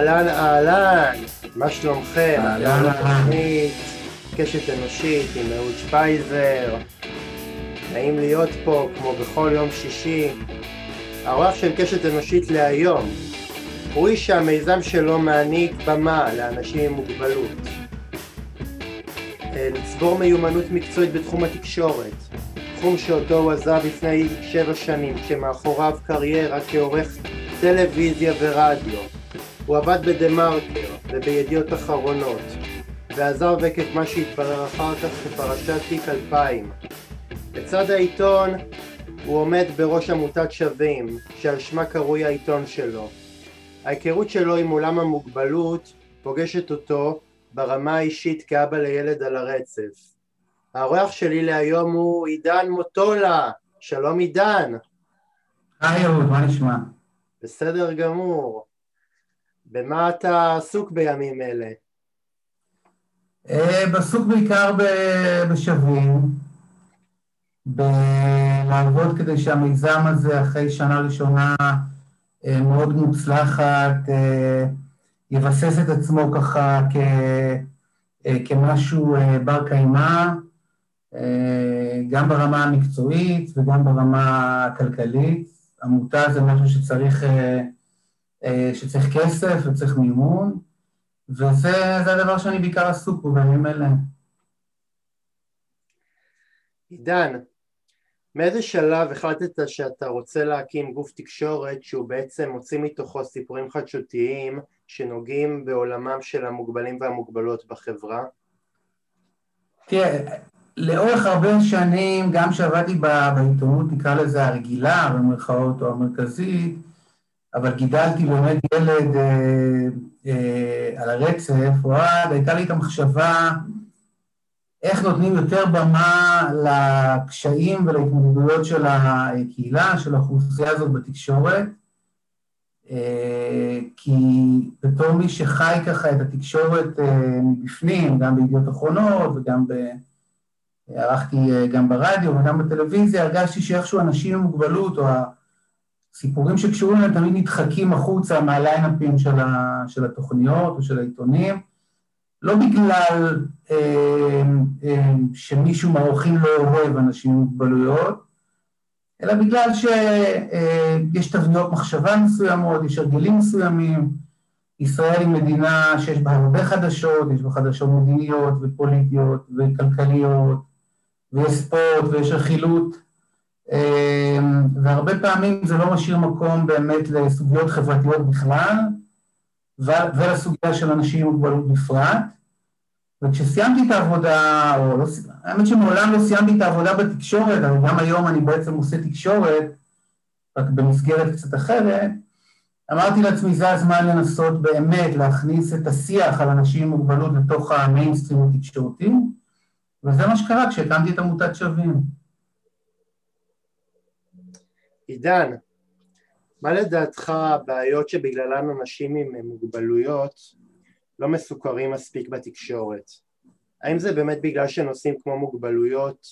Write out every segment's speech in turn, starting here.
אהלן אהלן, מה שלומכם? אהלן, אהלן. קשת אנושית עם אהוד שפייזר. נעים להיות פה כמו בכל יום שישי. האורח של קשת אנושית להיום הוא איש שהמיזם שלו מעניק במה לאנשים עם מוגבלות. אה, לצבור מיומנות מקצועית בתחום התקשורת, תחום שאותו הוא עזב לפני שבע שנים, כשמאחוריו קריירה כעורך טלוויזיה ורדיו. הוא עבד בדה מרקר ובידיעות אחרונות, ועזב עקב מה שהתברר אחר כך כפרשת תיק 2000. לצד העיתון הוא עומד בראש עמותת שווים, שעל שמה קרוי העיתון שלו. ההיכרות שלו עם עולם המוגבלות פוגשת אותו ברמה האישית כאבא לילד על הרצף. האורח שלי להיום הוא עידן מוטולה, שלום עידן. היי אהוד, מה נשמע? בסדר גמור. במה אתה עסוק בימים אלה? אה, עסוק בעיקר ב- בשווים, בלעבוד כדי שהמיזם הזה אחרי שנה ראשונה אה, מאוד מוצלחת, אה, יבסס את עצמו ככה כ, אה, כמשהו אה, בר קיימא, אה, גם ברמה המקצועית וגם ברמה הכלכלית. עמותה זה משהו שצריך, אה, אה, שצריך כסף וצריך מימון, וזה זה הדבר שאני בעיקר עסוק בו בימים אלה. עידן, מאיזה שלב החלטת שאתה רוצה להקים גוף תקשורת שהוא בעצם מוציא מתוכו סיפורים חדשותיים שנוגעים בעולמם של המוגבלים והמוגבלות בחברה? תראה, לאורך הרבה שנים, גם כשעבדתי בעיתונות, נקרא לזה הרגילה, במרכאות, או המרכזית, אבל גידלתי באמת ילד אה, אה, על הרצף, אוהד, הייתה לי את המחשבה איך נותנים יותר במה לקשיים ולהתמודדויות של הקהילה, של האוכלוסייה הזאת בתקשורת, אה, כי בתור מי שחי ככה את התקשורת אה, מבפנים, גם בידיעות אחרונות וגם ב... ערכתי אה, גם ברדיו וגם בטלוויזיה, הרגשתי שאיכשהו אנשים עם מוגבלות, או הסיפורים שקשורים אליהם תמיד נדחקים החוצה מהליינאפים של, ה, של התוכניות או של העיתונים, לא בגלל אה, אה, שמישהו מהאורחים לא אוהב אנשים עם מוגבלויות, אלא בגלל שיש אה, תבניות מחשבה מסוימות, יש הרגלים מסוימים. ישראל היא מדינה שיש בה הרבה חדשות, יש בה חדשות מדיניות ופוליטיות וכלכליות, ויש ספורט ויש רכילות, והרבה פעמים זה לא משאיר מקום באמת לסוגיות חברתיות בכלל, ולסוגיה של אנשים עם מוגבלות בפרט. וכשסיימתי את העבודה, או לא, האמת שמעולם לא סיימתי את העבודה בתקשורת, אבל גם היום אני בעצם עושה תקשורת, רק במסגרת קצת אחרת, אמרתי לעצמי, זה הזמן לנסות באמת להכניס את השיח על אנשים עם מוגבלות לתוך המיינסטרים התקשורתי, וזה מה שקרה כשהקמתי את עמותת שווים. עידן, מה לדעתך הבעיות שבגללן אנשים עם מוגבלויות לא מסוקרים מספיק בתקשורת? האם זה באמת בגלל שנושאים כמו מוגבלויות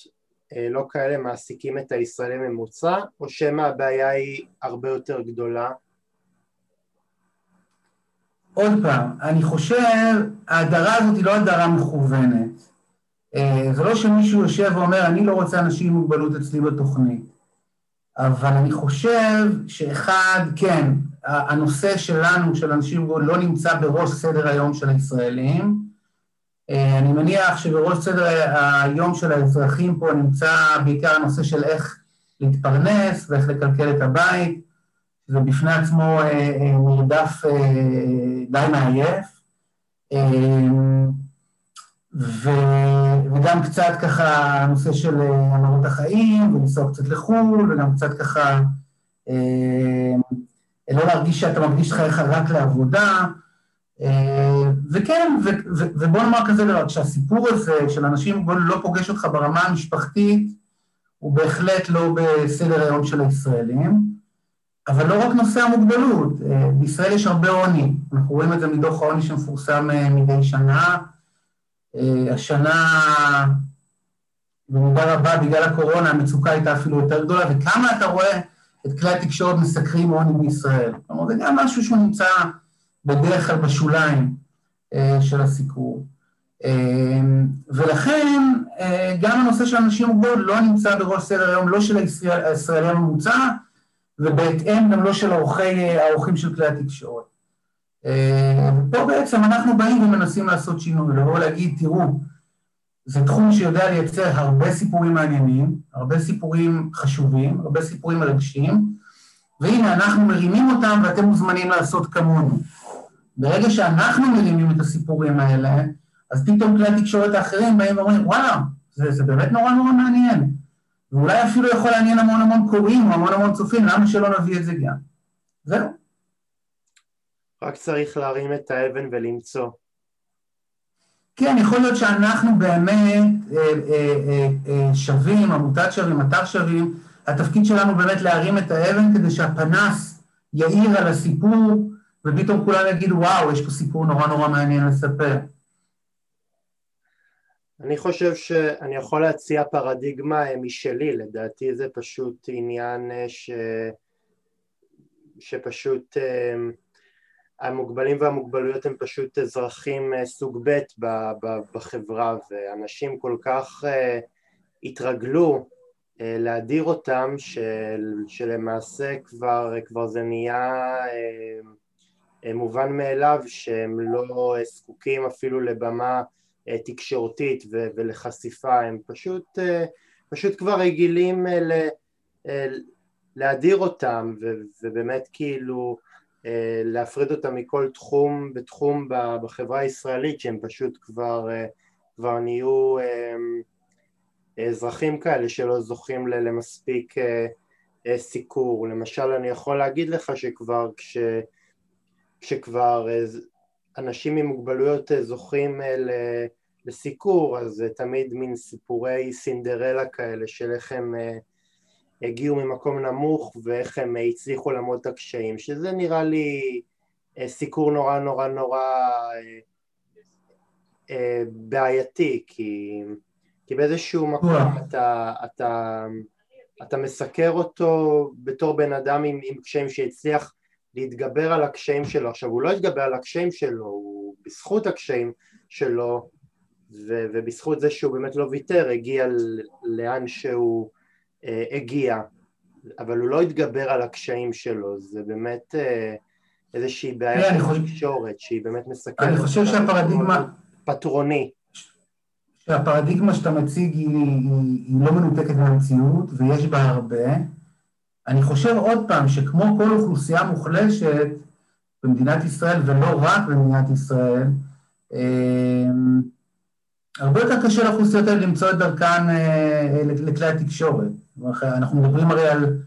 אה, לא כאלה מעסיקים את הישראלי ממוצע, או שמא הבעיה היא הרבה יותר גדולה? עוד פעם, אני חושב, ההדרה הזאת היא לא הדרה מכוונת. אה, זה לא שמישהו יושב ואומר, אני לא רוצה אנשים עם מוגבלות אצלי בתוכנית. אבל אני חושב שאחד, כן, הנושא שלנו, של אנשים עם לא נמצא בראש סדר היום של הישראלים. אה, אני מניח שבראש סדר היום של האזרחים פה נמצא בעיקר הנושא של איך להתפרנס ואיך לקלקל את הבית. זה בפני עצמו מרדף די מעייף, ו, וגם קצת ככה הנושא של המרות החיים, ולנסוע קצת לחו"ל, וגם קצת ככה לא להרגיש שאתה מקדיש חייך רק לעבודה, וכן, ו, ו, ובוא נאמר כזה דבר, כשהסיפור הזה של אנשים עם לא פוגש אותך ברמה המשפחתית, הוא בהחלט לא בסדר היום של הישראלים. אבל לא רק נושא המוגבלות, בישראל יש הרבה עוני, אנחנו רואים את זה מדוח העוני שמפורסם מדי שנה. השנה, במידה רבה, בגלל הקורונה, המצוקה הייתה אפילו יותר גדולה, וכמה אתה רואה את כלי התקשורת מסקרים עוני בישראל. כלומר, זה גם משהו שהוא נמצא בדרך כלל בשוליים של הסיקור. ולכן גם הנושא של אנשים עם מוגבלות לא נמצא בראש סדר היום, לא של הישראלי הממוצע, ובהתאם גם לא של האורחים של כלי התקשורת. ופה בעצם אנחנו באים ומנסים לעשות שינוי, לבוא ולהגיד, תראו, זה תחום שיודע לייצר הרבה סיפורים מעניינים, הרבה סיפורים חשובים, הרבה סיפורים מרגשים, והנה, אנחנו מרימים אותם ואתם מוזמנים לעשות כמונו. ברגע שאנחנו מרימים את הסיפורים האלה, אז פתאום כלי התקשורת האחרים באים ואומרים, וואלה, זה, זה באמת נורא נורא מעניין. ואולי אפילו יכול לעניין המון המון קוראים או המון המון צופים, למה שלא נביא את זה גם? זהו. רק צריך להרים את האבן ולמצוא. כן, יכול להיות שאנחנו באמת אה, אה, אה, שווים, עמותת שווים, אתר שווים, התפקיד שלנו באמת להרים את האבן כדי שהפנס יאיר על הסיפור, ופתאום כולם יגידו, וואו, יש פה סיפור נורא נורא מעניין לספר. אני חושב שאני יכול להציע פרדיגמה משלי, לדעתי זה פשוט עניין ש... שפשוט המוגבלים והמוגבלויות הם פשוט אזרחים אה, סוג ב' בחברה ואנשים כל כך אה, התרגלו אה, להדיר אותם של, שלמעשה כבר, כבר זה נהיה מובן מאליו שהם לא זקוקים אפילו לבמה תקשורתית ולחשיפה, הם פשוט, פשוט כבר רגילים להדיר אותם ובאמת כאילו להפריד אותם מכל תחום ותחום בחברה הישראלית שהם פשוט כבר, אה, כבר נהיו אה, אזרחים כאלה שלא זוכים למספיק סיקור. למשל אני יכול להגיד לך שכבר כש, כשכבר אנשים עם מוגבלויות זוכים לסיקור אז תמיד מין סיפורי סינדרלה כאלה של איך הם הגיעו ממקום נמוך ואיך הם הצליחו לעמוד את הקשיים, שזה נראה לי אה, סיקור נורא נורא נורא אה, אה, בעייתי, כי, כי באיזשהו מקום אתה, אתה, אתה מסקר אותו בתור בן אדם עם, עם קשיים שהצליח להתגבר על הקשיים שלו. עכשיו הוא לא התגבר על הקשיים שלו, הוא בזכות הקשיים שלו ו, ובזכות זה שהוא באמת לא ויתר הגיע לאן שהוא הגיע, אבל הוא לא התגבר על הקשיים שלו, זה באמת אה, איזושהי בעיה של תקשורת שהיא באמת מסכנת. אני חושב שהפרדיגמה... פטרוני. שהפרדיגמה שאתה מציג היא, היא, היא לא מנותקת מהמציאות ויש בה הרבה. אני חושב עוד פעם שכמו כל אוכלוסייה מוחלשת במדינת ישראל ולא רק במדינת ישראל, אה, הרבה יותר קשה לאוכלוסיות האלה למצוא את דרכן אה, לכלי התקשורת. אנחנו מדברים הרי על,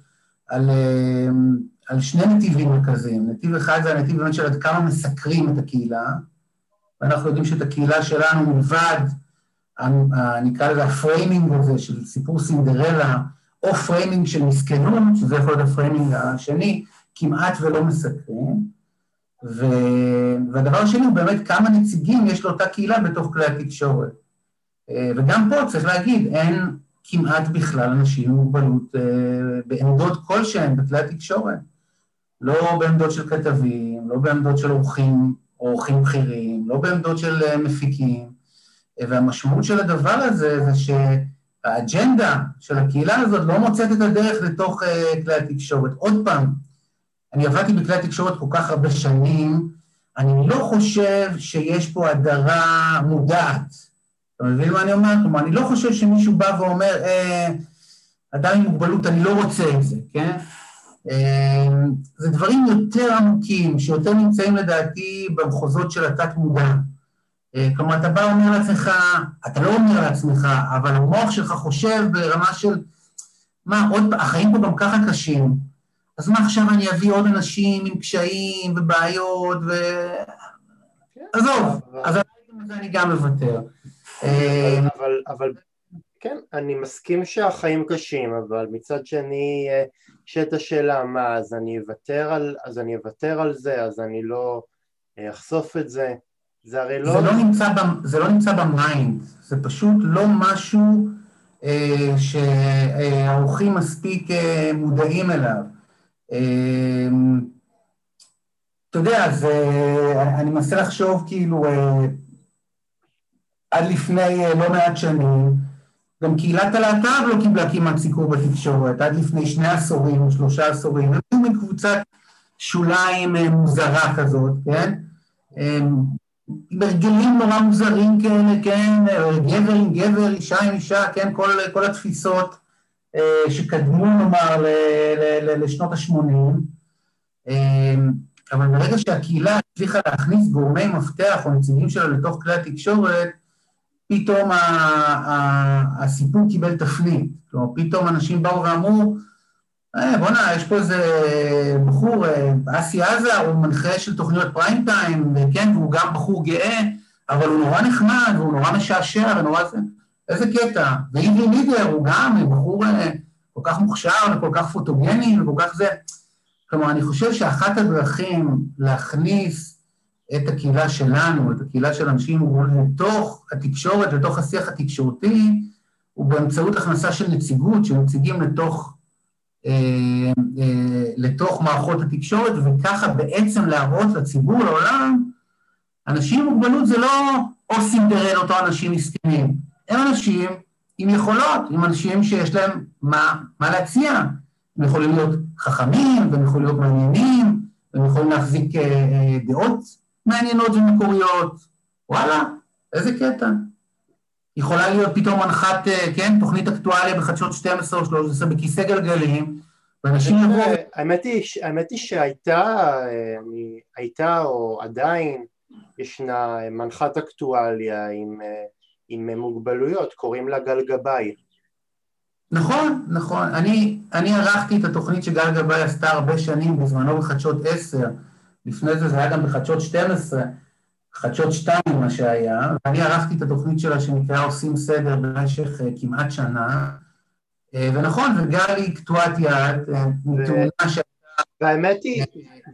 על, אה, על שני נתיבים מרכזיים. נתיב אחד זה הנתיב באמת של עד כמה מסקרים את הקהילה, ואנחנו יודעים שאת הקהילה שלנו מלבד, נקרא לזה ה framing הזה של סיפור סינדרלה, או framing של מסכנות, שזה יכול להיות ה framing השני, כמעט ולא מסקרים. ו... והדבר השני הוא באמת כמה נציגים יש לאותה קהילה בתוך כלי התקשורת. אה, וגם פה צריך להגיד, אין כמעט בכלל אנשים עם מוגבלות אה, בעמדות כלשהן בכלי התקשורת. לא בעמדות של כתבים, לא בעמדות של עורכים, עורכים בכירים, לא בעמדות של אה, מפיקים. והמשמעות של הדבר הזה זה שהאג'נדה של הקהילה הזאת לא מוצאת את הדרך לתוך כלי התקשורת. עוד פעם, אני עבדתי בכלי התקשורת כל כך הרבה שנים, אני לא חושב שיש פה הדרה מודעת. אתה מבין מה אני אומר? כלומר, אני לא חושב שמישהו בא ואומר, אה, אדם עם מוגבלות, אני לא רוצה את זה, כן? אה, זה דברים יותר עמוקים, שיותר נמצאים לדעתי במחוזות של התת-מודע. אה, כלומר, אתה בא ואומר לעצמך, אתה לא אומר לעצמך, אבל המוח שלך חושב ברמה של, מה, עוד, החיים פה גם ככה קשים, אז מה עכשיו אני אביא עוד אנשים עם קשיים ובעיות ו... כן. עזוב, אז אני גם מוותר. אה, אבל, אבל כן, אני מסכים שהחיים קשים, אבל מצד שני, כשאת השאלה מה, אז אני אוותר על, אז אני אוותר על זה, אז אני לא אה, אחשוף את זה. זה הרי לא... זה לא נמצא, ב, זה לא נמצא ב mind, זה פשוט לא משהו אה, שהעורכים מספיק אה, מודעים אליו. אה, אתה יודע, זה, אני מנסה לחשוב כאילו עד לפני לא מעט שנים, גם קהילת הלהט"ב לא קיבלה כמעט סיקור בתקשורת, עד לפני שני עשורים, שלושה עשורים, הם היו מין קבוצת שוליים מוזרה כזאת, כן? הרגלים נורא מוזרים כאלה, כן? גבר עם גבר, אישה עם אישה, כן? כל, כל התפיסות אה, שקדמו, נאמר, לשנות ה-80. אה, אבל ברגע שהקהילה הצליחה להכניס גורמי מפתח או נציגים שלה לתוך כלי התקשורת, פתאום הסיפור קיבל תפנית. כלומר, פתאום אנשים באו ואמרו, אה, בואנה, יש פה איזה בחור, אה, אסי עזה, הוא מנחה של תוכניות פריים טיים, כן, והוא גם בחור גאה, אבל הוא נורא נחמד, והוא נורא משעשע, ונורא זה, איזה קטע. ואיבי לידר הוא גם בחור אה, כל כך מוכשר, וכל כך פוטוגני, וכל כך זה. כלומר, אני חושב שאחת הדרכים להכניס את הקהילה שלנו, את הקהילה של אנשים לתוך התקשורת, לתוך השיח התקשורתי, הוא באמצעות הכנסה של נציגות, של נציגים לתוך אה, אה, לתוך מערכות התקשורת, וככה בעצם להראות לציבור, לעולם, אנשים עם מוגבלות זה לא או סינדרלות או אנשים מסכנים, הם אנשים עם יכולות, עם אנשים שיש להם מה, מה להציע. הם יכולים להיות חכמים, והם יכולים להיות מעניינים, והם יכולים להחזיק אה, דעות מעניינות ומקוריות. וואלה, איזה קטע. יכולה להיות פתאום מנחת, אה, כן, תוכנית אקטואליה בחדשות 12 או 13 בכיסא גלגלים, ואנשים יבואו... האמת היא, האמת היא שהייתה, אה, אני, הייתה או עדיין ישנה מנחת אקטואליה עם, אה, עם מוגבלויות, קוראים לה גל גבאי. נכון, נכון. אני, אני ערכתי את התוכנית שגל גבאי עשתה הרבה שנים, בזמנו בחדשות 10, לפני זה זה היה גם בחדשות 12, חדשות שתיים מה שהיה, ואני ערכתי את התוכנית שלה שנקראה עושים סדר במשך uh, כמעט שנה, uh, ונכון, וגל היא קטועת יד, uh, מתאונה שהייתה... והאמת היא,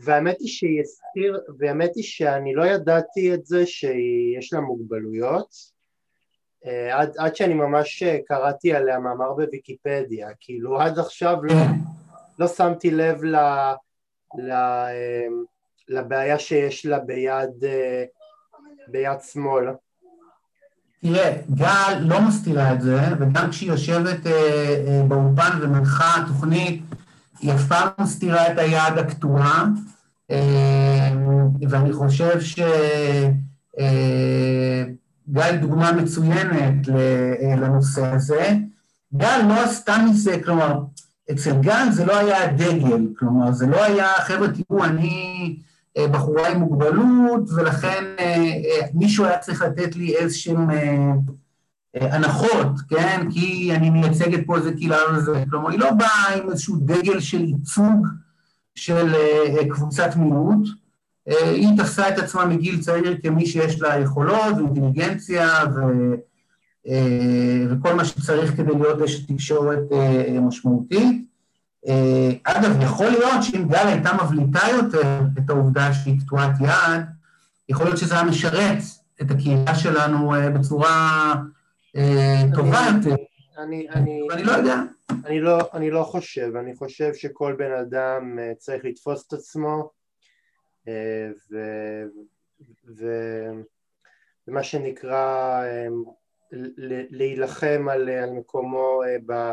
והאמת היא שהיא הסתיר, והאמת היא שאני לא ידעתי את זה שיש לה מוגבלויות, עד, עד שאני ממש קראתי עליה מאמר בוויקיפדיה, כאילו עד עכשיו לא, כן. לא שמתי לב ל... ל לבעיה שיש לה ביד ביד שמאל. תראה, גל לא מסתירה את זה, וגם כשהיא יושבת אה, אה, באולפן ומנחה תוכנית, היא אף פעם לא מסתירה את היד הקטועה, אה, ואני חושב שגל אה, דוגמה מצוינת אה, לנושא הזה. גל לא עשתה מזה, כלומר, אצל גל זה לא היה הדגל, כלומר, זה לא היה, חבר'ה, תראו, אני... אה, בחורה עם מוגבלות, ולכן אה, אה, מישהו היה צריך לתת לי איזשהם הנחות, כן? כי אני מייצגת פה איזה קהילה איזה... כלומר, היא לא באה עם איזשהו דגל של ייצוג של קבוצת מיעוט, היא תפסה את עצמה מגיל צעיר כמי שיש לה יכולות ואינטליגנציה ו... וכל מה שצריך כדי להיות אשת תקשורת משמעותית. אה, אגב, יכול להיות שאם גל הייתה מבליטה יותר את העובדה שהיא קטועת יד, יכול להיות שזה היה משרת את הקהילה שלנו אה, בצורה אה, טובה יותר. אני, לא יודע. אני לא, אני לא חושב, אני חושב שכל בן אדם צריך לתפוס את עצמו ו, ו, ומה שנקרא להילחם על, על מקומו ב...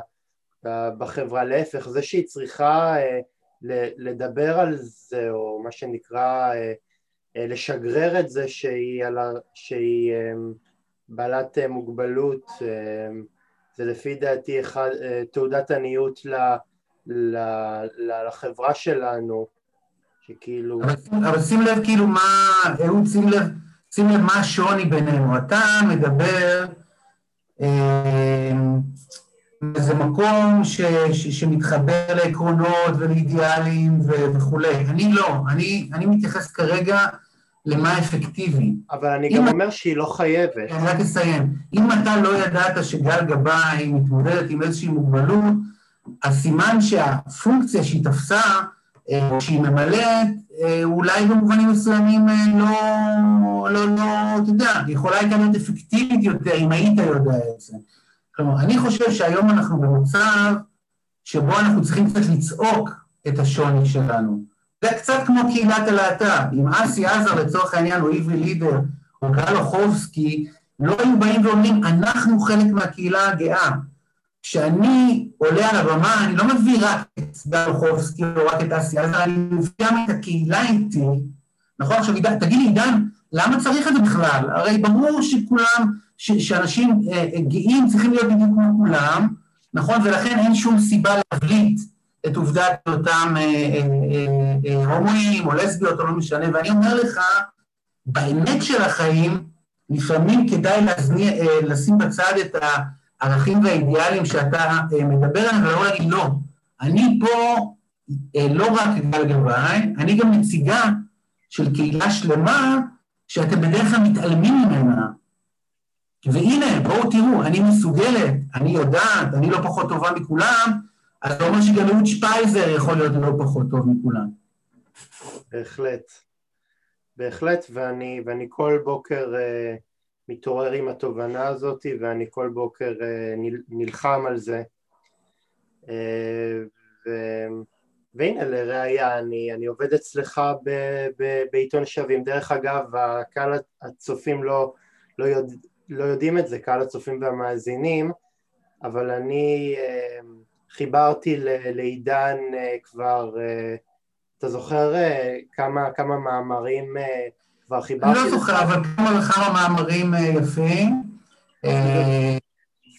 בחברה, להפך, זה שהיא צריכה אה, לדבר על זה, או מה שנקרא אה, אה, לשגרר את זה שהיא, על ה, שהיא בעלת מוגבלות, זה לפי דעתי אחד, תעודת עניות ל, ל, ל, לחברה שלנו, שכאילו... אבל, אבל שים לב כאילו מה, אהוד, שים לב, שים לב מה השוני בינינו. אתה מדבר אה, זה מקום ש, ש, שמתחבר לעקרונות ולאידיאלים ו, וכולי. אני לא, אני, אני מתייחס כרגע למה אפקטיבי. אבל אני גם אומר שהיא לא חייבת. אני רק אסיים. אם אתה לא ידעת שגל גבאי מתמודדת עם איזושהי מוגבלות, אז סימן שהפונקציה שהיא תפסה, אה, שהיא ממלאת, אה, אולי במובנים מסוימים אה, לא, לא, לא, אתה יודע, יכולה הייתה להיות אפקטיבית יותר אם היית יודע את זה. כלומר, אני חושב שהיום אנחנו במצב שבו אנחנו צריכים קצת לצעוק את השוני שלנו. זה קצת כמו קהילת הלהט"ב. אם אסי עזר לצורך העניין, או איבי לידר, או גל אוחובסקי, לא היו באים ואומרים, אנחנו חלק מהקהילה הגאה. כשאני עולה על הבמה, אני לא מביא רק את גל אוחובסקי או רק את אסי עזר, אני מביא גם את הקהילה איתי. נכון? עכשיו, תגיד לי, עידן, למה צריך את זה בכלל? הרי ברור שכולם, ש, שאנשים אה, אה, גאים צריכים להיות בדיוק כמו כולם, נכון? ולכן אין שום סיבה להבליט את עובדת אותם אה, אה, אה, אה, הומואים או לסביות או לא משנה, ואני אומר לך, באמת של החיים, לפעמים כדאי להזניע, אה, לשים בצד את הערכים והאידיאלים שאתה אה, מדבר עליהם, ולא להגיד לא. אני פה אה, לא רק גל גבאי, אני גם נציגה של קהילה שלמה שאתם בדרך כלל מתעלמים ממנה. והנה, בואו תראו, אני מסוגלת, אני יודעת, אני לא פחות טובה מכולם, אז זה אומר שגם אהוד שפייזר יכול להיות לא פחות טוב מכולם. בהחלט. בהחלט, ואני, ואני כל בוקר uh, מתעורר עם התובנה הזאת, ואני כל בוקר uh, נל, נלחם על זה. Uh, ו, והנה לראיה, אני, אני עובד אצלך ב, ב, בעיתון שווים. דרך אגב, הקהל הצופים לא, לא, יודע, לא יודעים את זה, קהל הצופים והמאזינים, אבל אני uh, חיברתי לעידן uh, כבר uh, אתה זוכר אה, כמה, כמה מאמרים אה, כבר חיברתי? אני לא זוכר, אבל כמה וכמה מאמרים אה, יפים.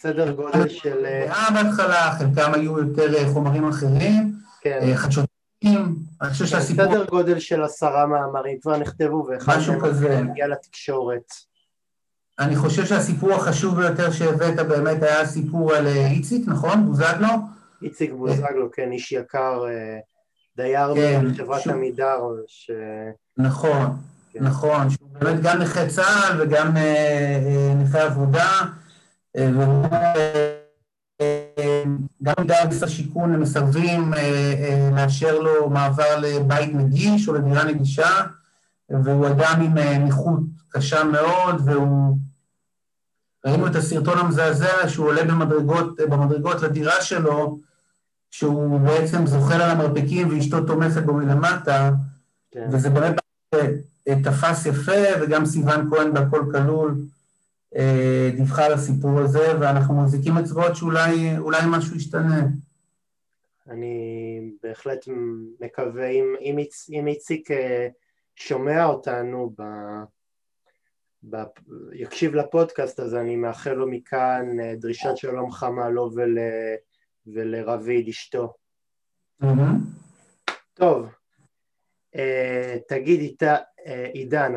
סדר גודל של... היה בהתחלה, חלקם היו יותר חומרים אחרים. כן. חדשותיים. אני חושב שהסיפור... סדר גודל של עשרה מאמרים כבר נכתבו, ואחד מהם הגיע לתקשורת. אני חושב שהסיפור החשוב ביותר שהבאת באמת היה הסיפור על איציק, נכון? בוזגלו? איציק בוזגלו, כן, איש יקר. דייר כן, מחברת ש... עמידר. ש... נכון, כן. נכון, שהוא באמת גם נכה צה"ל וגם אה, אה, נכה עבודה, אה, והוא גם דאג השיכון הם מסרבים לאשר לו מעבר לבית נגיש או לדירה נגישה, והוא אדם עם נכות קשה מאוד, והוא... ראינו את הסרטון המזעזע שהוא עולה במדרגות, במדרגות לדירה שלו, שהוא בעצם זוחל על המרפקים ואשתו תומכת בו מלמטה, כן. וזה באמת תפס יפה, וגם סיון כהן בהכל כלול אה, דיווחה על הסיפור הזה, ואנחנו מחזיקים אצבעות שאולי משהו ישתנה. אני בהחלט מקווה, אם, אם, איציק אה, שומע אותנו, ב, ב, יקשיב לפודקאסט, אז אני מאחל לו מכאן אה, דרישת שלום חמה לו ול... ולרביד אשתו. טוב, אה, תגיד איתה, אה, עידן,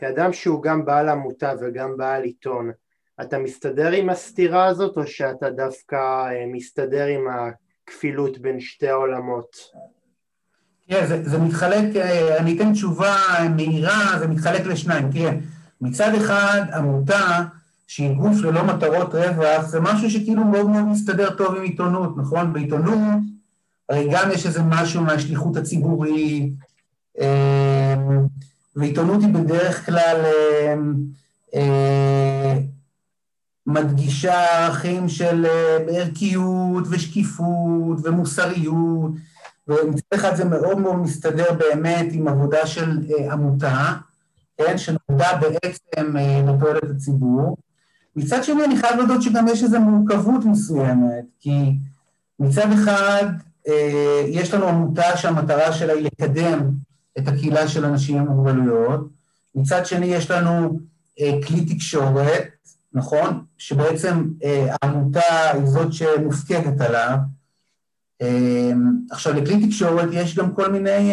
כאדם שהוא גם בעל עמותה וגם בעל עיתון, אתה מסתדר עם הסתירה הזאת או שאתה דווקא מסתדר עם הכפילות בין שתי העולמות? תראה, זה, זה מתחלק, אני אתן תשובה מהירה, זה מתחלק לשניים. תראה, מצד אחד עמותה שהיא גוף ללא מטרות רווח, זה משהו שכאילו מאוד מאוד מסתדר טוב עם עיתונות, נכון? בעיתונות הרי גם יש איזה משהו מהשליחות הציבורית, אמ, ועיתונות היא בדרך כלל אמ, אמ, מדגישה ערכים של אה, ערכיות ושקיפות ומוסריות, ומצד אחד זה מאוד מאוד מסתדר באמת עם עבודה של אה, עמותה, כן, שנולדה בעצם אה, לתועלת הציבור. מצד שני, אני חייב להודות שגם יש איזו מורכבות מסוימת, כי מצד אחד אה, יש לנו עמותה שהמטרה שלה היא לקדם את הקהילה של אנשים עם מוגבלויות, מצד שני יש לנו אה, כלי תקשורת, נכון? שבעצם העמותה היא זאת שמופקדת עליו. עכשיו, לכלי תקשורת יש גם כל מיני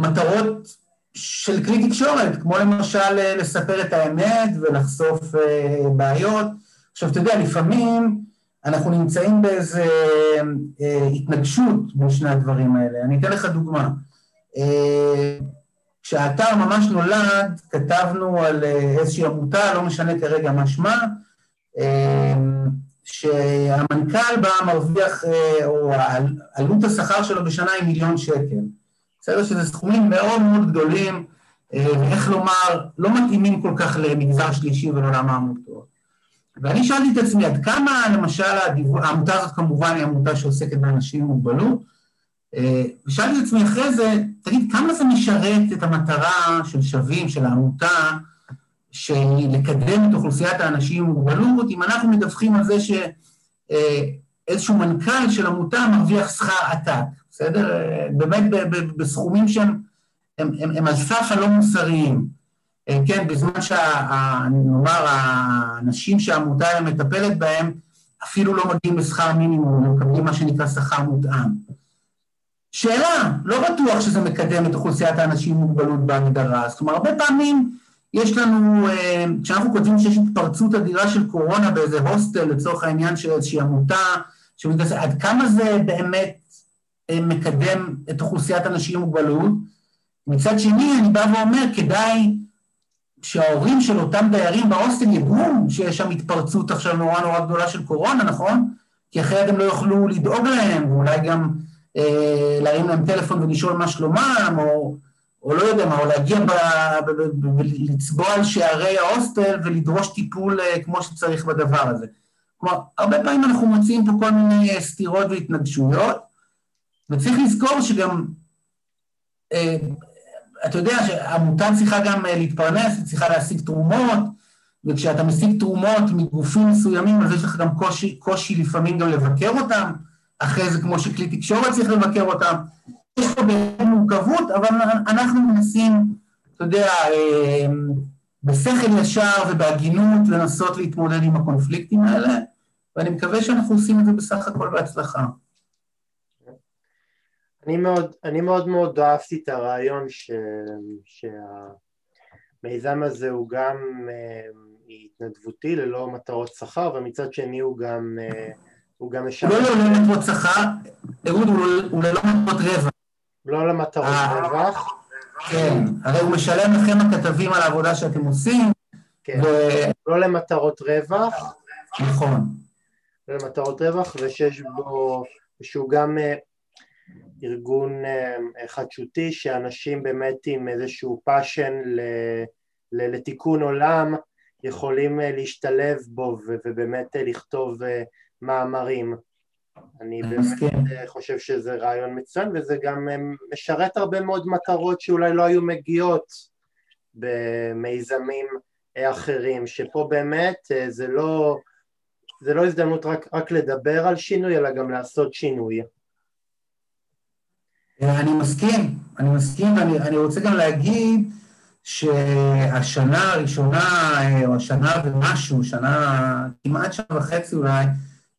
מטרות של כלי תקשורת, כמו למשל אה, לספר את האמת ולחשוף אה, בעיות. עכשיו, אתה יודע, לפעמים אנחנו נמצאים באיזו אה, התנגשות בין שני הדברים האלה. אני אתן לך דוגמה. כשהאתר ממש נולד, כתבנו על איזושהי עמותה, לא משנה כרגע מה שמה, שהמנכ"ל בה מרוויח, או עלות השכר שלו בשנה היא מיליון שקל. בסדר? שזה סכומים מאוד מאוד גדולים, אה, ואיך לומר, לא מתאימים כל כך למגזר שלישי ולעולם העמותות. ואני שאלתי את עצמי, עד כמה למשל העמותה הזאת כמובן היא עמותה שעוסקת באנשים עם מוגבלות, ושאלתי את עצמי אחרי זה, תגיד, כמה זה משרת את המטרה של שווים, של העמותה, של לקדם את אוכלוסיית האנשים עם מוגבלות, אם אנחנו מדווחים על זה שאיזשהו מנכ"ל של עמותה מרוויח שכר עתק, בסדר? באמת בסכומים שהם הם, הם, הם על סף הלא מוסריים. כן, בזמן שנאמר, האנשים שהעמותה מטפלת בהם אפילו לא מגיעים לשכר מינימום, הם מקבלים מה שנקרא שכר מותאם. שאלה, לא בטוח שזה מקדם את אוכלוסיית האנשים עם מוגבלות בהגדרה. זאת אומרת, הרבה פעמים יש לנו, אה, כשאנחנו כותבים שיש התפרצות אדירה של קורונה באיזה הוסטל, לצורך העניין של איזושהי עמותה, שמתעסק, עד כמה זה באמת אה, מקדם את אוכלוסיית האנשים עם מוגבלות? מצד שני, אני בא ואומר, כדאי שההורים של אותם דיירים בהוסטל ידעו שיש שם התפרצות עכשיו נורא נורא גדולה של קורונה, נכון? כי אחרת הם לא יוכלו לדאוג להם, ואולי גם אה, להרים להם טלפון ולשאול מה שלומם, או, או לא יודע מה, או להגיע ולצבוע על שערי ההוסטל ולדרוש טיפול אה, כמו שצריך בדבר הזה. כלומר, הרבה פעמים אנחנו מוצאים פה כל מיני אה, סתירות והתנגשויות, וצריך לזכור שגם, אה, אתה יודע שעמותה צריכה גם אה, להתפרנס, היא צריכה להשיג תרומות, וכשאתה משיג תרומות מגופים מסוימים, אז יש לך גם קושי, קושי לפעמים גם לבקר אותם, אחרי זה כמו שכלי תקשורת צריך לבקר אותם. יש פה באמת מורכבות, אבל אנחנו מנסים, אתה יודע, אה, בשכל ישר ובהגינות לנסות להתמודד עם הקונפליקטים האלה, ואני מקווה שאנחנו עושים את זה בסך הכל בהצלחה. אני מאוד, אני מאוד מאוד אהבתי את הרעיון ש, שהמיזם הזה הוא גם uh, התנדבותי ללא מטרות שכר ומצד שני הוא גם, uh, הוא גם משמש... לא ללא מטרות שכר, אהוד הוא ללא מטרות רווח. לא למטרות אה, רווח. כן, הרי הוא משלם לכם הכתבים על העבודה שאתם עושים. כן, ו... לא למטרות רווח. נכון. לא למטרות רווח ושיש בו, שהוא גם ארגון חדשותי שאנשים באמת עם איזשהו passion לתיקון עולם יכולים להשתלב בו ובאמת לכתוב מאמרים. אני באמת חושב שזה רעיון מצוין וזה גם משרת הרבה מאוד מטרות שאולי לא היו מגיעות במיזמים אחרים, שפה באמת זה לא, זה לא הזדמנות רק, רק לדבר על שינוי אלא גם לעשות שינוי. אני מסכים, אני מסכים, ואני רוצה גם להגיד שהשנה הראשונה, או השנה ומשהו, שנה, כמעט שנה וחצי אולי,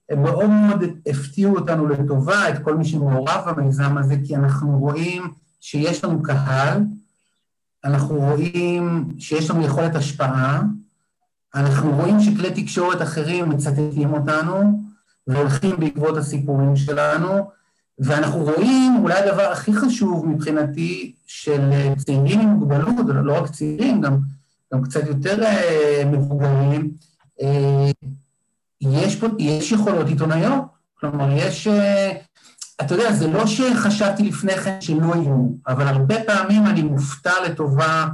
הם מאוד מאוד הפתיעו אותנו לטובה, את כל מי שמעורב במיזם הזה, כי אנחנו רואים שיש לנו קהל, אנחנו רואים שיש לנו יכולת השפעה, אנחנו רואים שכלי תקשורת אחרים מצטטים אותנו והולכים בעקבות הסיפורים שלנו, ואנחנו רואים, אולי הדבר הכי חשוב מבחינתי, של צעירים עם מוגבלות, לא רק צעירים, גם, גם קצת יותר uh, מבוגרים, uh, יש פה, יש יכולות עיתונאיות. כלומר, יש, uh, אתה יודע, זה לא שחשבתי לפני כן שלא יהיו, אבל הרבה פעמים אני מופתע לטובה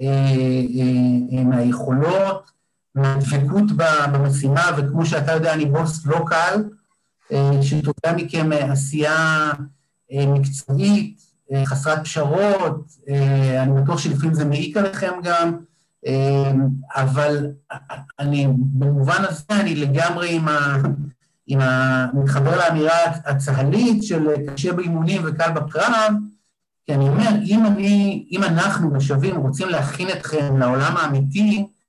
uh, uh, uh, מהיכולות, מהדבקות במשימה, וכמו שאתה יודע, אני בוס לא קל, אה, שתובע מכם אה, עשייה אה, מקצועית, חסרת פשרות, אני בטוח שלפעמים זה מעיק עליכם גם, אבל אני, במובן הזה אני לגמרי עם ה... עם ה... מתחבר לאמירה הצה"לית של קשה באימונים וקל בקרב, כי אני אומר, אם אני, אם אנחנו בשווים רוצים להכין אתכם לעולם האמיתי, אה,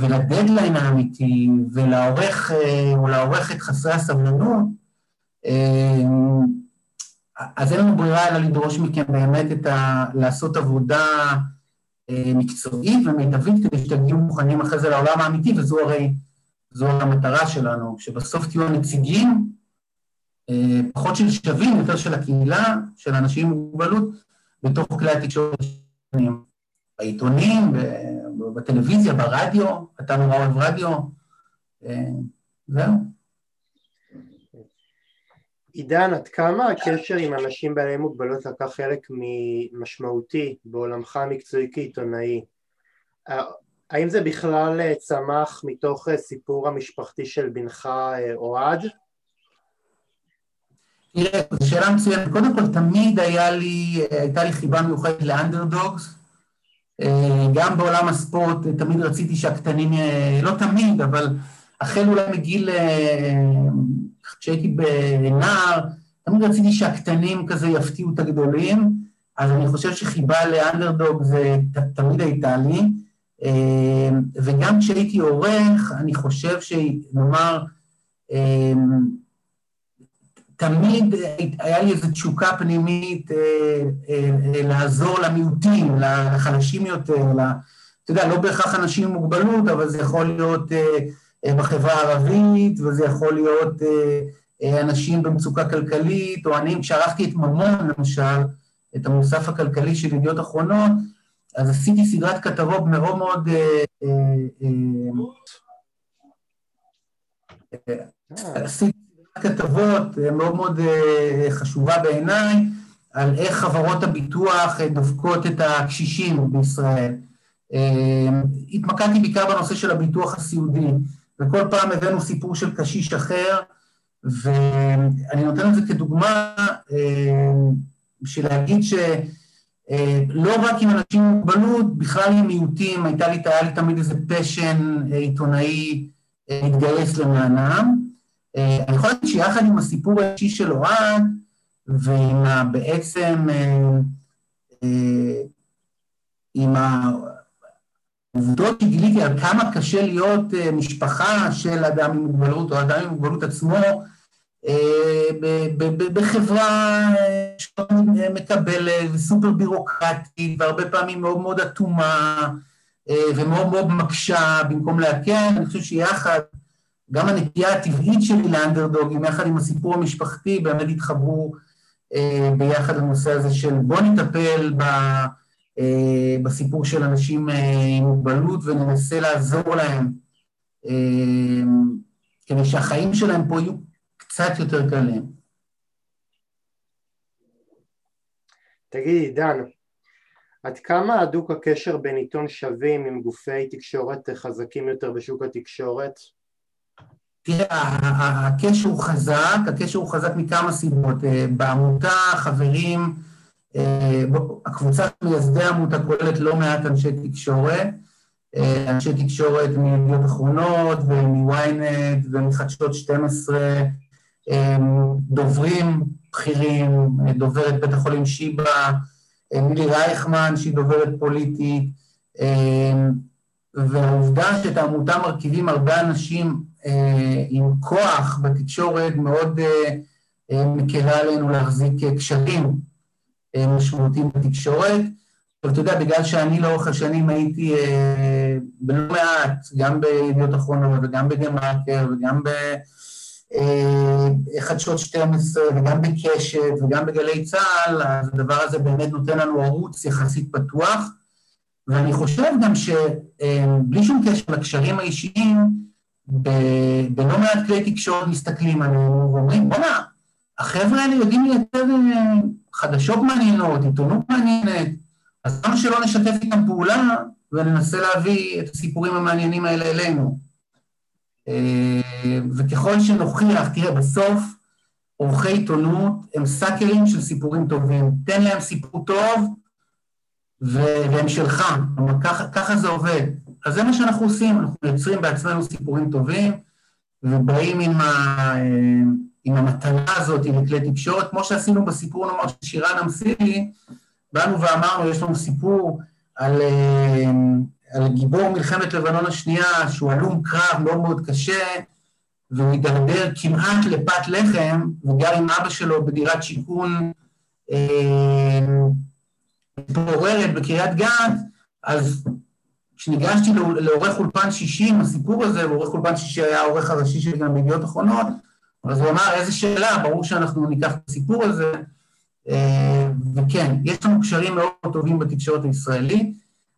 ולדדליין האמיתי, ולעורך, אה, או לעורך את חסרי הסבלנות, אה, אז אין לנו ברירה אלא לדרוש מכם באמת את ה... לעשות עבודה מקצועית ומיטבית כדי שתגיעו מוכנים אחרי זה לעולם האמיתי, וזו הרי, זו המטרה שלנו, שבסוף תהיו הנציגים, פחות של שווים, יותר של הקהילה, של אנשים עם מוגבלות, בתוך כלי התקשורת בעיתונים, בטלוויזיה, ברדיו, אתה נורא אוהב רדיו, אה, זהו. עידן, עד כמה הקשר עם אנשים בעלי מוגבלות לקח חלק משמעותי בעולמך המקצועי כעיתונאי? האם זה בכלל אה, צמח מתוך אה, סיפור המשפחתי של בנך אוהד? תראה, זו שאלה מצוינת. קודם כל, תמיד לי, הייתה לי חיבה מיוחדת לאנדרדוגס. אה, גם בעולם הספורט תמיד רציתי שהקטנים, לא תמיד, אבל החל אולי מגיל, כשהייתי בנער, תמיד רציתי שהקטנים כזה יפתיעו את הגדולים, אז אני חושב שחיבה לאנדרדוג זה תמיד הייתה לי. וגם כשהייתי עורך, אני חושב שנאמר, תמיד היה לי איזו תשוקה פנימית אה, אה, אה, לעזור למיעוטים, לחלשים יותר, אתה יודע, לא בהכרח אנשים עם מוגבלות, אבל זה יכול להיות בחברה הערבית, וזה יכול להיות אנשים במצוקה כלכלית, או אני, כשערכתי את ממון, למשל, את המוסף הכלכלי של ידיעות אחרונות, אז עשיתי סדרת כתבות מאוד מאוד... עשיתי כתבות אה, מאוד מאוד אה, חשובה בעיניי, על איך חברות הביטוח אה, דופקות את הקשישים בישראל. התמקדתי בעיקר בנושא של הביטוח הסיעודי, וכל פעם הבאנו סיפור של קשיש אחר, ואני נותן את זה כדוגמה בשביל להגיד שלא רק עם אנשים עם מוגבלות, בכלל עם מיעוטים, הייתה לי, היה לי תמיד איזה פשן עיתונאי להתגייס למענם. אה, אני יכול להגיד שיחד עם הסיפור האישי של אוהד, ועם ה, בעצם, אה, אה, עם העובדות שגיליתי על כמה קשה להיות משפחה של אדם עם מוגבלות, או אדם עם מוגבלות עצמו, בחברה שמקבלת וסופר בירוקרטית, והרבה פעמים מאוד מאוד אטומה, ומאוד מאוד מקשה במקום להקל, אני חושב שיחד גם הנטייה הטבעית שלי לאנדרדוגים, יחד עם הסיפור המשפחתי, באמת התחברו אה, ביחד לנושא הזה של בוא נטפל ב, אה, בסיפור של אנשים אה, עם מוגבלות וננסה לעזור להם, אה, כדי שהחיים שלהם פה יהיו קצת יותר קלים. תגידי, דן, עד כמה הדוק הקשר בין עיתון שווים עם גופי תקשורת חזקים יותר בשוק התקשורת? תראה, הקשר הוא חזק, הקשר הוא חזק מכמה סיבות. אה, בעמותה חברים, אה, הקבוצה של מייסדי העמותה כוללת לא מעט אנשי תקשורת, אה, אנשי תקשורת מידיעות אחרונות ומ-ynet ומחדשות 12, דוברים בכירים, דוברת בית החולים שיבא, מילי רייכמן שהיא דוברת פוליטית, והעובדה שאת העמותה מרכיבים הרבה אנשים אה, עם כוח בתקשורת מאוד אה, אה, מקלה עלינו להחזיק קשרים משמעותיים בתקשורת. אבל אתה יודע, בגלל שאני לאורך השנים הייתי בלא מעט, גם בידיעות אחרונות וגם בדה-מרקר וגם בחדשות 12 וגם בקשת וגם בגלי צה"ל, אז הדבר הזה באמת נותן לנו ערוץ יחסית פתוח. ואני חושב גם שבלי שום קשר לקשרים האישיים, בלא מעט כלי תקשורת מסתכלים עלינו ואומרים, בוא'נה, החבר'ה האלה יודעים לייצר אה, חדשות מעניינות, עיתונות מעניינת, אז למה שלא נשתף איתם פעולה וננסה להביא את הסיפורים המעניינים האלה אלינו? אה, וככל שנוכיח, תראה, בסוף עורכי עיתונות הם סאקרים של סיפורים טובים. תן להם סיפור טוב, והם שלך, ככה, ככה זה עובד. אז זה מה שאנחנו עושים, אנחנו יוצרים בעצמנו סיפורים טובים, ובאים עם, ה, עם המתנה הזאת, עם כלי תקשורת, כמו שעשינו בסיפור, נאמר, של שירן אמסילי, באנו ואמרנו, יש לנו סיפור על, על גיבור מלחמת לבנון השנייה, שהוא הלום קרב מאוד מאוד קשה, והוא הידרדר כמעט לפת לחם, וגר עם אבא שלו בדירת שיכון מתפוררת בקריית גת, אז כשניגשתי לעורך אולפן 60, הסיפור הזה, ועורך אולפן 60 היה העורך הראשי שלי גם בידיעות אחרונות, אז הוא אמר, איזה שאלה, ברור שאנחנו ניקח את הסיפור הזה, אה, וכן, יש לנו קשרים מאוד טובים בתקשורת הישראלית,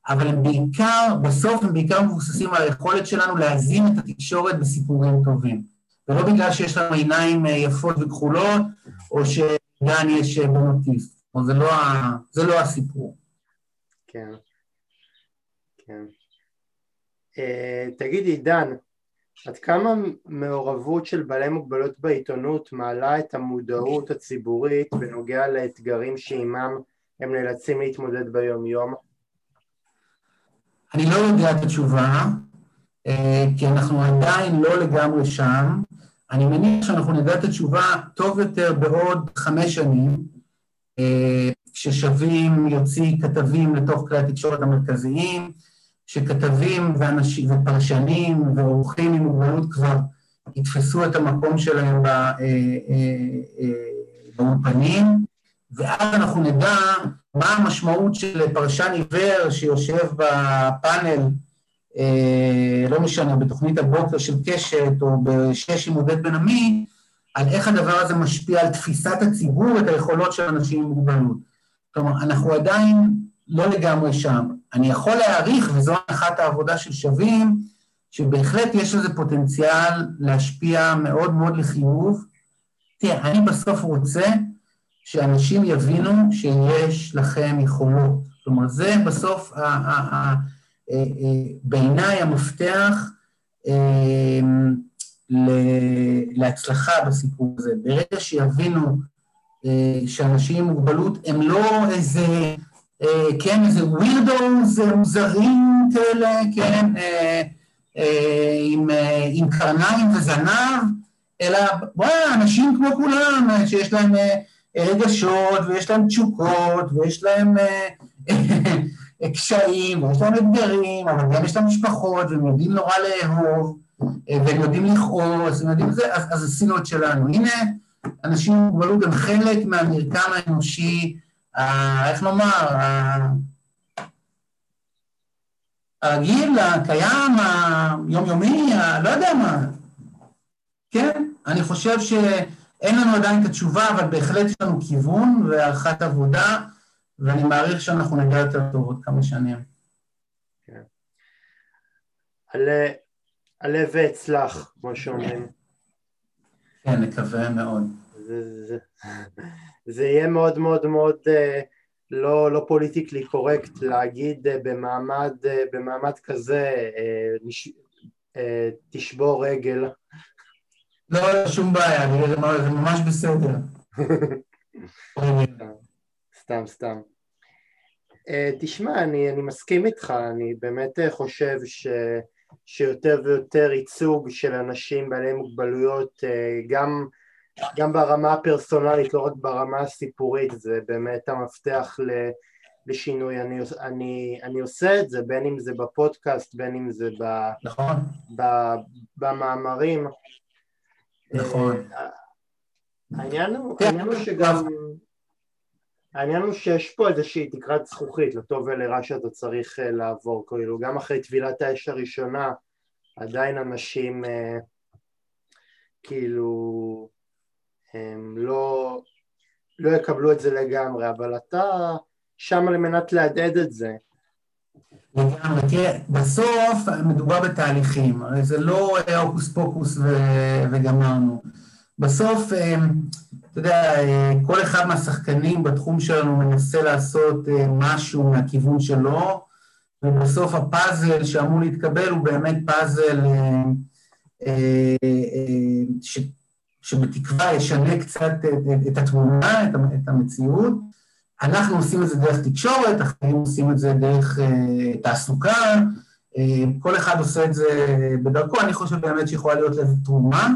אבל הם בעיקר, בסוף הם בעיקר מבוססים על היכולת שלנו להזין את התקשורת בסיפורים טובים. ולא בגלל שיש לנו עיניים אה, יפות וכחולות, או שגן יש אה, בונוטיסט. זה לא, זה לא הסיפור. כן. כן. Uh, תגידי, דן, עד כמה מעורבות של בעלי מוגבלות בעיתונות מעלה את המודעות הציבורית בנוגע לאתגרים שעימם הם נאלצים להתמודד ביום יום? אני לא יודע את התשובה, אה, כי אנחנו עדיין לא לגמרי שם. אני מניח שאנחנו נדע את התשובה טוב יותר בעוד חמש שנים, כששווים יוציא כתבים לתוך כלי התקשורת המרכזיים, שכתבים ואנשים, ופרשנים ועורכים עם מוגבלות כבר יתפסו את המקום שלהם אה, באולפנים, ואז אנחנו נדע מה המשמעות של פרשן עיוור שיושב בפאנל, אה, לא משנה, בתוכנית הבוקר של קשת או בשש עם עודד בן עמי, על איך הדבר הזה משפיע על תפיסת הציבור, את היכולות של אנשים עם מוגבלות. כלומר, אנחנו עדיין לא לגמרי שם. אני יכול להעריך, וזו הנחת העבודה של שווים, שבהחלט יש לזה פוטנציאל להשפיע מאוד מאוד לחיוב. תראה, אני בסוף רוצה שאנשים יבינו שיש לכם יכולות. כלומר, זה בסוף, אה, אה, בעיניי המפתח אה, להצלחה בסיפור הזה. ברגע שיבינו שאנשים עם מוגבלות הם לא איזה, כן, איזה ווירדוס מוזרים כאלה, כן, עם, עם קרניים וזנב, אלא וואי, אנשים כמו כולם, שיש להם רגשות, ויש להם תשוקות, ויש להם אה, קשיים, ויש להם אתגרים, אבל גם יש להם משפחות, והם יודעים נורא לאהוב, אה, והם יודעים לכעוס, הם יודעים זה, אז, אז עשינו את שלנו. הנה, אנשים עם מוגבלות הם חלק מהמרקם האנושי, ה, איך לומר, הרגיל, הקיים, היומיומי, לא יודע מה. כן, אני חושב ש... אין לנו עדיין את התשובה, אבל בהחלט יש לנו כיוון והערכת עבודה, ואני מעריך שאנחנו נגיע יותר טוב עוד כמה שנים. כן. עלה, עלה ואצלח, כמו שאומרים. כן, נקווה מאוד. זה, זה, זה יהיה מאוד מאוד מאוד אה, לא, לא פוליטיקלי קורקט להגיד אה, במעמד, אה, במעמד כזה נש, תשבור רגל לא, שום בעיה, זה ממש בסדר. סתם, סתם. תשמע, אני, אני מסכים איתך, אני באמת חושב ש, שיותר ויותר ייצוג של אנשים בעלי מוגבלויות, אה, גם, גם ברמה הפרסונלית, לא רק ברמה הסיפורית, זה באמת המפתח ל, לשינוי. אני, אני, אני עושה את זה, בין אם זה בפודקאסט, בין אם זה ב, נכון. ב, במאמרים. נכון. אה, העניין הוא, העניין הוא שגם, העניין הוא שיש פה איזושהי תקרת זכוכית לטוב ולרע שאתה צריך אה, לעבור, כאילו גם אחרי טבילת האש הראשונה עדיין אנשים אה, כאילו הם לא, לא יקבלו את זה לגמרי, אבל אתה שם על מנת להדהד את זה. לגמרי, תראה, בסוף מדובר בתהליכים, הרי זה לא הוקוס פוקוס וגמרנו. בסוף, אה, אתה יודע, אה, כל אחד מהשחקנים בתחום שלנו מנסה לעשות אה, משהו מהכיוון שלו, ובסוף הפאזל שאמור להתקבל הוא באמת פאזל ש, שבתקווה ישנה קצת את התמונה, את המציאות, אנחנו עושים את זה דרך תקשורת, אחרים עושים את זה דרך תעסוקה, כל אחד עושה את זה בדרכו, אני חושב באמת שיכולה להיות לזה תרומה.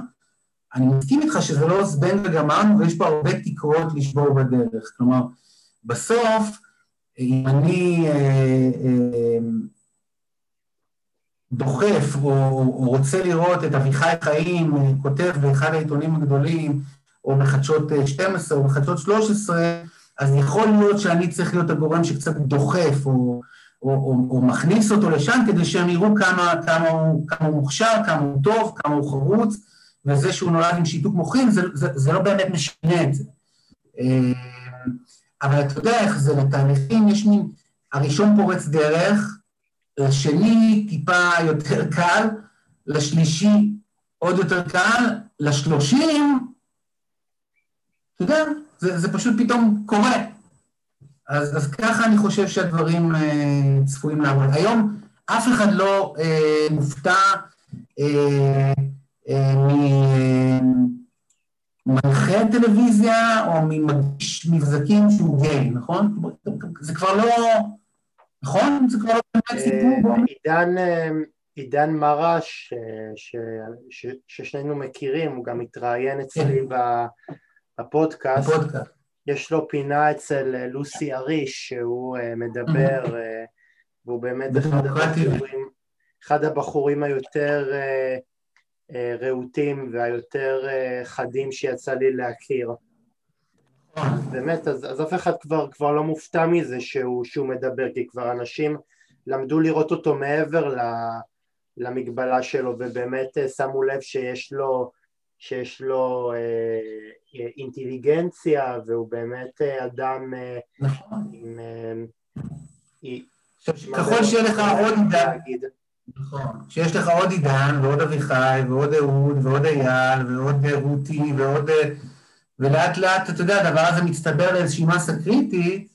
אני מסכים איתך שזה לא זבנג וגמרנו, ויש פה הרבה תקרות לשבור בדרך. כלומר, בסוף, אם אני uh, uh, דוחף או, או רוצה לראות את אביחי חיים כותב באחד העיתונים הגדולים, או בחדשות 12 או בחדשות 13, אז יכול להיות שאני צריך להיות הגורם שקצת דוחף או, או, או, או מכניס אותו לשם כדי שהם יראו כמה, כמה, הוא, כמה הוא מוכשר, כמה הוא טוב, כמה הוא חרוץ, וזה שהוא נולד עם שיתוק מוחין, זה, זה, זה לא באמת משנה את זה. אה, אבל אתה יודע איך זה, לתהליכים יש מין, הראשון פורץ דרך, לשני טיפה יותר קל, לשלישי עוד יותר קל, לשלושים, אתה יודע, זה, זה פשוט פתאום קורה. אז, אז ככה אני חושב שהדברים אה, צפויים לעבוד. היום אף אחד לא אה, מופתע ממנחה טלוויזיה או ממגיש מבזקים שהוא גיי, נכון? זה כבר לא... נכון? זה כבר לא באמת סיפור. עידן, עידן מרש, ששנינו מכירים, הוא גם התראיין אצלי כן. בפודקאסט. יש לו פינה אצל לוסי אריש, שהוא מדבר, והוא באמת אחד הבחורים, אחד הבחורים היותר רהוטים והיותר חדים שיצא לי להכיר. באמת, אז, אז אף אחד כבר, כבר לא מופתע מזה שהוא, שהוא מדבר, כי כבר אנשים למדו לראות אותו מעבר למגבלה שלו ובאמת שמו לב שיש לו, שיש לו אה, אינטליגנציה והוא באמת אדם אה, נכון. עם... אה, ככל שיהיה לך עוד עידן, נכון, שיש לך עוד עידן ועוד אביחי ועוד אהוד ועוד אייל ועוד רותי ועוד... ולאט לאט, אתה יודע, הדבר הזה מצטבר לאיזושהי מסה קריטית,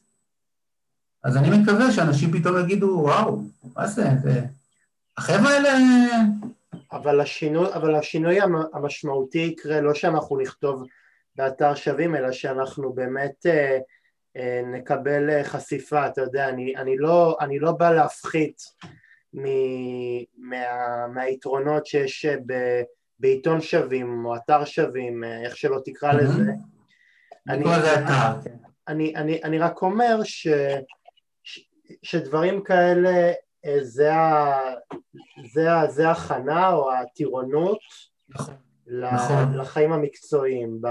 אז אני מקווה שאנשים פתאום יגידו, וואו, מה זה, זה... החבר'ה האלה... אבל השינוי, אבל השינוי המשמעותי יקרה לא שאנחנו נכתוב באתר שווים, אלא שאנחנו באמת אה, אה, נקבל אה, חשיפה, אתה יודע, אני, אני, לא, אני לא בא להפחית מה, מהיתרונות שיש אה, ב, בעיתון שווים או אתר שווים, אה, איך שלא תקרא לזה. אני. אני, אני, אני רק אומר ש, ש, שדברים כאלה אה, זה, ה, זה, ה, זה הכנה או הטירונות נכון, נכון. לחיים המקצועיים.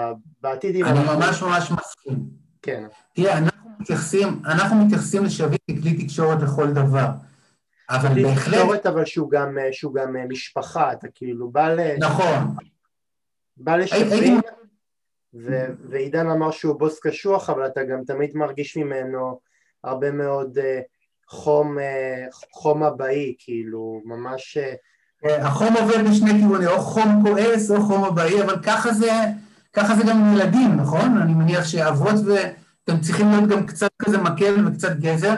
בעתיד... אני ממש ממש מסכים. כן. תראה, אנחנו מתייחסים, אנחנו מתייחסים לשווים ככלי תקשורת לכל דבר. אבל בהחלט... תקשורת אבל שהוא גם, אה, שהוא גם אה, משפחה, אתה כאילו בא ל... נכון. בא לשווים, ו... ועידן אמר שהוא בוס קשוח, אבל אתה גם תמיד מרגיש ממנו הרבה מאוד אה, חום, חום אבאי, כאילו, ממש... החום עובר בשני כיוונים, או חום כועס או חום אבאי, אבל ככה זה, ככה זה גם עם ילדים, נכון? אני מניח שאבות ואתם צריכים להיות גם קצת כזה מקל וקצת גזר.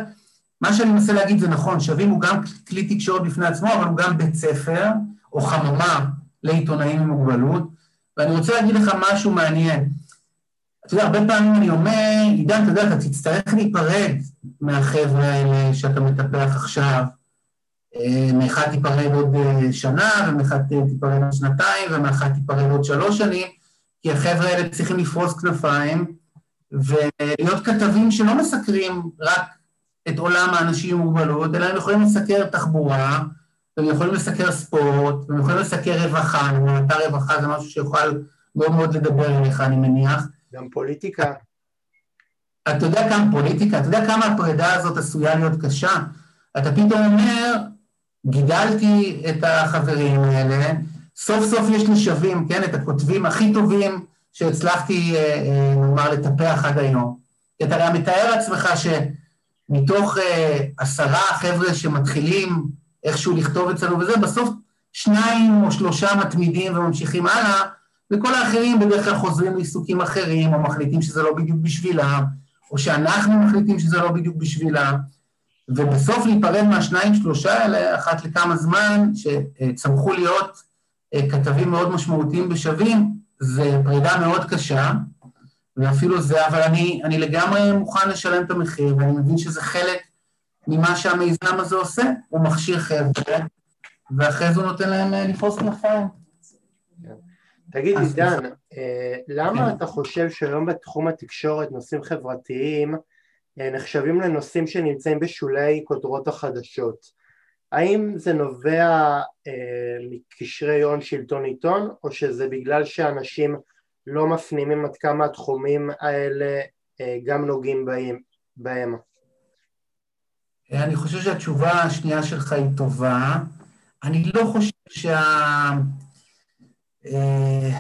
מה שאני מנסה להגיד זה נכון, שווים הוא גם כלי תקשורת בפני עצמו, אבל הוא גם בית ספר או חממה לעיתונאים עם מוגבלות, ואני רוצה להגיד לך משהו מעניין. אתה יודע, הרבה פעמים אני אומר, עידן, אתה יודע, אתה תצטרך להיפרד מהחבר'ה האלה שאתה מטפח עכשיו. אה, מאחד תיפרד עוד אה, שנה, ומאחד תיפרד עוד שנתיים, ומאחד תיפרד עוד שלוש שנים, כי החבר'ה האלה צריכים לפרוס כנפיים ולהיות כתבים שלא מסקרים רק את עולם האנשים עם מוגבלות, אלא הם יכולים לסקר תחבורה, והם יכולים לסקר ספורט, והם יכולים לסקר רווחה, אני אומר, אתה רווחה זה משהו שיכול מאוד מאוד לדבר אליך, אני מניח. גם פוליטיקה. אתה יודע כמה פוליטיקה, אתה יודע כמה הפרידה הזאת עשויה להיות קשה? אתה פתאום אומר, גידלתי את החברים האלה, סוף סוף יש לי שווים, כן, את הכותבים הכי טובים שהצלחתי, אה, אה, נאמר, לטפח עד היום. כי אתה הרי מתאר לעצמך ש... מתוך אה, עשרה חבר'ה שמתחילים איכשהו לכתוב אצלנו וזה, בסוף שניים או שלושה מתמידים וממשיכים הלאה, וכל האחרים בדרך כלל חוזרים לעיסוקים אחרים, או מחליטים שזה לא בדיוק בשבילם, או שאנחנו מחליטים שזה לא בדיוק בשבילם, ובסוף להיפרד מהשניים שלושה האלה, אחת לכמה זמן, שצמחו להיות אה, כתבים מאוד משמעותיים בשווים, זה פרידה מאוד קשה, ואפילו זה, אבל אני, אני לגמרי מוכן לשלם את המחיר, ואני מבין שזה חלק ממה שהמיזם הזה עושה, הוא מכשיר חבר'ה, ואחרי זה הוא נותן להם אה, לפרוס כנפיים. תגיד, עידן, אה, למה כן. אתה חושב שהיום בתחום התקשורת נושאים חברתיים אה, נחשבים לנושאים שנמצאים בשולי כותרות החדשות? האם זה נובע מקשרי הון שלטון עיתון, או שזה בגלל שאנשים לא מפנימים עד כמה התחומים האלה אה, גם נוגעים בהם. בהם. אני חושב שהתשובה השנייה שלך היא טובה. אני לא חושב שה... אה,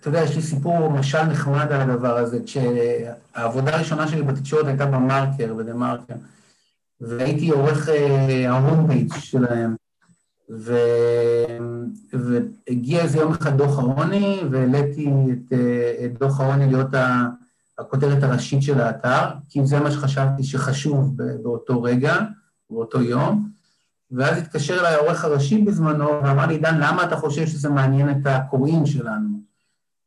אתה יודע, יש לי סיפור, משל נחמד על הדבר הזה. כשהעבודה הראשונה שלי בתקשורת הייתה במרקר, בדה מרקר, והייתי עורך אה, ההום שלהם. ו... והגיע איזה יום אחד דוח העוני, והעליתי את, את דוח העוני להיות הכותרת הראשית של האתר, כי זה מה שחשבתי שחשוב באותו רגע, באותו יום. ואז התקשר אליי העורך הראשי בזמנו, ואמר לי, דן, למה אתה חושב שזה מעניין את הקוראים שלנו?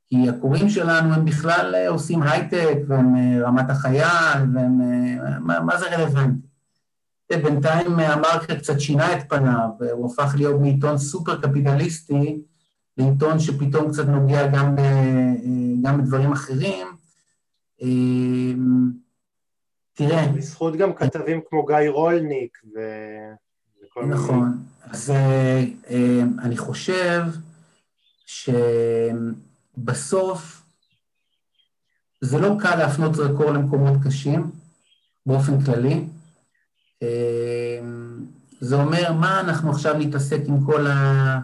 כי הקוראים שלנו הם בכלל אה, עושים הייטק, והם אה, רמת החייל, והם... אה, מה, מה זה רלוונטי? בינתיים המרקר קצת שינה את פניו, הוא הפך להיות מעיתון סופר קפיטליסטי לעיתון שפתאום קצת נוגע גם, גם בדברים אחרים. תראה... בזכות גם כתבים כמו גיא רולניק ו... וכל מיני... נכון. אז אני חושב ש... בסוף זה לא קל להפנות זרקור למקומות קשים באופן כללי. אמ, זה אומר, מה אנחנו עכשיו נתעסק עם כל, ה...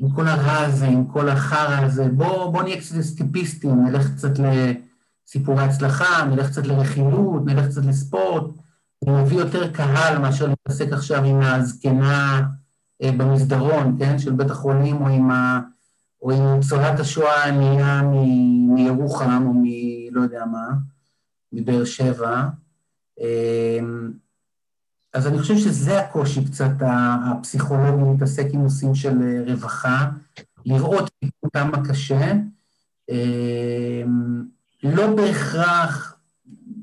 עם כל הרע הזה, עם כל החרא הזה? בוא, בוא נהיה קצת אסקפיסטים, נלך קצת לסיפורי הצלחה, נלך קצת לרכילות, נלך קצת לספורט. זה מביא יותר קהל מאשר להתעסק עכשיו עם הזקנה אה, במסדרון, כן, של בית החולים, או עם ה... או אם ניצולת השואה הענייה מירוחם או מ... לא יודע מה, מבאר שבע. אז אני חושב שזה הקושי קצת הפסיכולוגי להתעסק עם נושאים של אה, רווחה, לראות כמה קשה. אמ, לא בהכרח,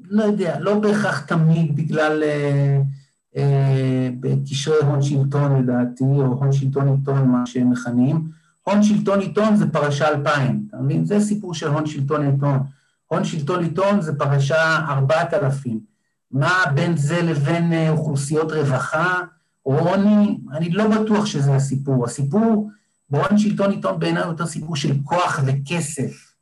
לא יודע, לא בהכרח תמיד בגלל אה, אה, קשרי הון שלטון לדעתי, או הון שלטון עיתון, מה שהם מכנים, הון שלטון עיתון זה פרשה 2000, אתה מבין? זה סיפור של הון שלטון עיתון. הון שלטון עיתון זה פרשה 4000. מה בין זה לבין אה, אוכלוסיות רווחה או עוני? אני לא בטוח שזה הסיפור. הסיפור בהון שלטון עיתון בעיניי הוא יותר סיפור של כוח וכסף.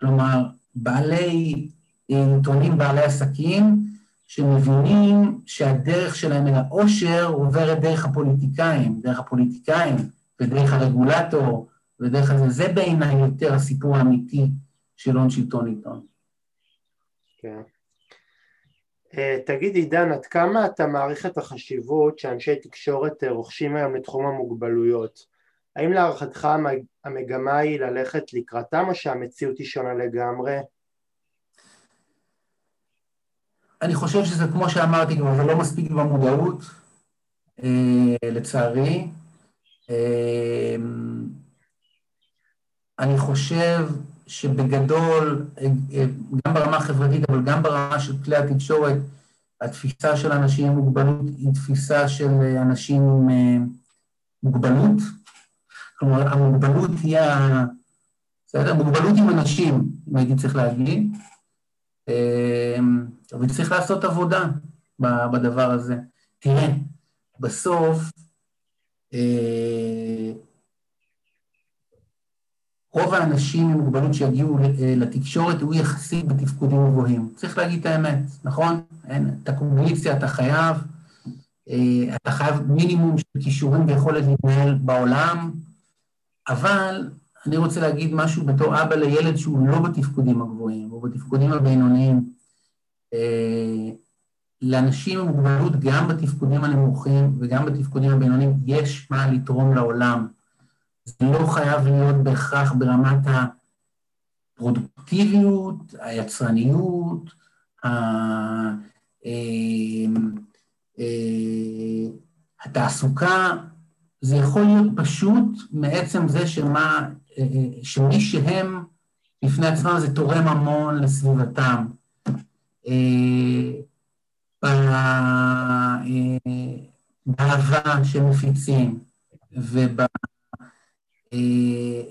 כלומר, בעלי אה, עיתונים, בעלי עסקים, שמבינים שהדרך שלהם אל העושר עוברת דרך הפוליטיקאים, דרך הפוליטיקאים. ודרך הרגולטור, ודרך הזה, זה בעיניי יותר הסיפור האמיתי של הון שלטון עיתון. כן. Uh, תגיד עידן, עד כמה אתה מעריך את החשיבות שאנשי תקשורת uh, רוכשים היום לתחום המוגבלויות? האם להערכתך המגמה היא ללכת לקראתם או שהמציאות היא שונה לגמרי? אני חושב שזה כמו שאמרתי כבר, זה לא מספיק במודעות, uh, לצערי. אני חושב שבגדול, גם ברמה החברתית, אבל גם ברמה של כלי התקשורת, התפיסה של אנשים עם מוגבלות היא תפיסה של אנשים עם אה, מוגבלות. כלומר, המוגבלות היא ה... בסדר? מוגבלות עם אנשים, אם הייתי צריך להגיד. אמ, אבל צריך לעשות עבודה בדבר הזה. תראה, בסוף, אה, רוב האנשים עם מוגבלות שיגיעו אה, לתקשורת הוא יחסית בתפקודים גבוהים. צריך להגיד את האמת, נכון? אין, את הקוגניציה אתה חייב, אה, אתה חייב מינימום של כישורים ויכולת להתנהל בעולם, אבל אני רוצה להגיד משהו בתור אבא לילד שהוא לא בתפקודים הגבוהים, הוא בתפקודים הבינוניים. לאנשים עם מוגבלות, גם בתפקודים הנמוכים וגם בתפקודים הבינוניים, יש מה לתרום לעולם. זה לא חייב להיות בהכרח ברמת הפרודוקטיביות, היצרניות, ה... אמ, אה, התעסוקה, זה יכול להיות פשוט מעצם זה שמה, אה, אה, שמי שהם בפני עצמם זה תורם המון לסביבתם. באהבה שמפיצים, וב,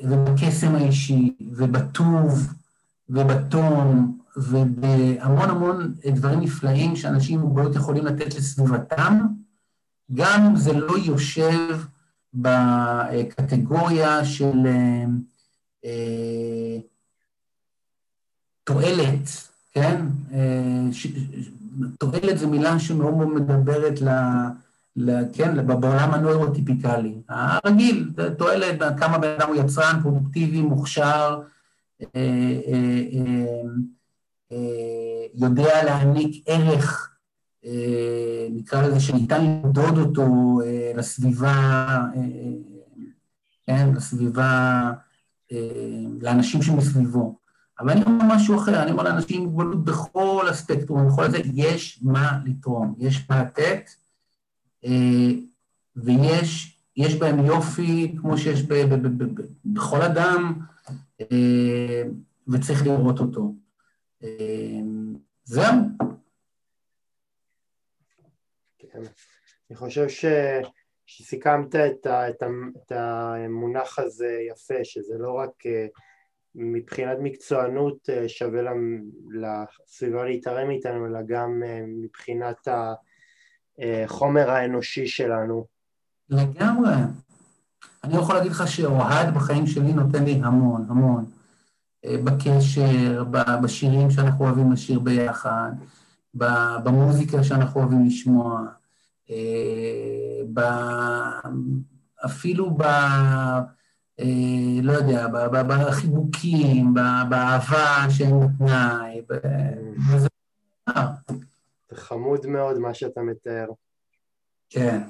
ובקסם האישי, ובטוב, ובטון, ובהמון המון דברים נפלאים שאנשים עם מוגבלות יכולים לתת לסביבתם, גם אם זה לא יושב בקטגוריה של אה, תועלת, כן? אה, תועלת זו מילה שמאוד מאוד מדברת ל... כן, בעולם הנוירוטיפיקלי. הרגיל, תועלת, כמה בן אדם הוא יצרן, פרודוקטיבי, מוכשר, אה, אה, אה, יודע להעניק ערך, נקרא לזה, שניתן למדוד אותו לסביבה, כן, לסביבה, לאנשים שמסביבו. אבל אני אומר משהו אחר, אני אומר לאנשים עם מוגבלות בכל הספקטרום, בכל זה, יש מה לתרום, יש מה לתת, ויש יש בהם יופי כמו שיש ב, ב, ב, ב, ב, בכל אדם, וצריך לראות אותו. זהו. כן. אני חושב ש... שסיכמת את, ה, את, ה, את המונח הזה יפה, שזה לא רק אה, מבחינת מקצוענות אה, שווה לסביבה להתערם איתנו, אלא גם אה, מבחינת החומר האנושי שלנו. לגמרי. אני יכול להגיד לך שאוהד בחיים שלי נותן לי המון, המון. בקשר, בשירים שאנחנו אוהבים לשיר ביחד, במוזיקה שאנחנו אוהבים לשמוע. ב... אפילו ב... אה, לא יודע, בחיבוקים, באהבה שאין בתנאי, וזה... חמוד מאוד מה שאתה מתאר. כן.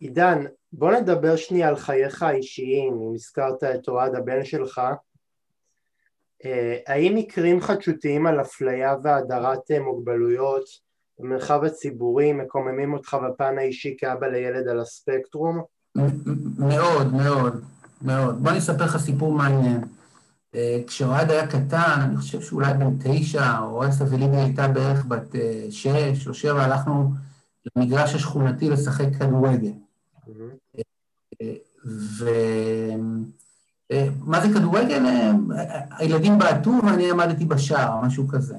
עידן, בוא נדבר שנייה על חייך האישיים, אם הזכרת את אוהד הבן שלך. אה, האם מקרים חדשותיים על אפליה והדרת מוגבלויות במרחב הציבורי מקוממים אותך בפן האישי כאבא לילד על הספקטרום? מאוד, מאוד, מאוד. בוא אני אספר לך סיפור מעניין. אה, כשאוהד היה קטן, אני חושב שאולי בן תשע או עשר, וליבי הייתה בערך בת אה, שש או שבע, הלכנו למגרש השכונתי לשחק כדורגל. אה, ומה זה כדורגל? הילדים בעטו ואני עמדתי בשער, משהו כזה.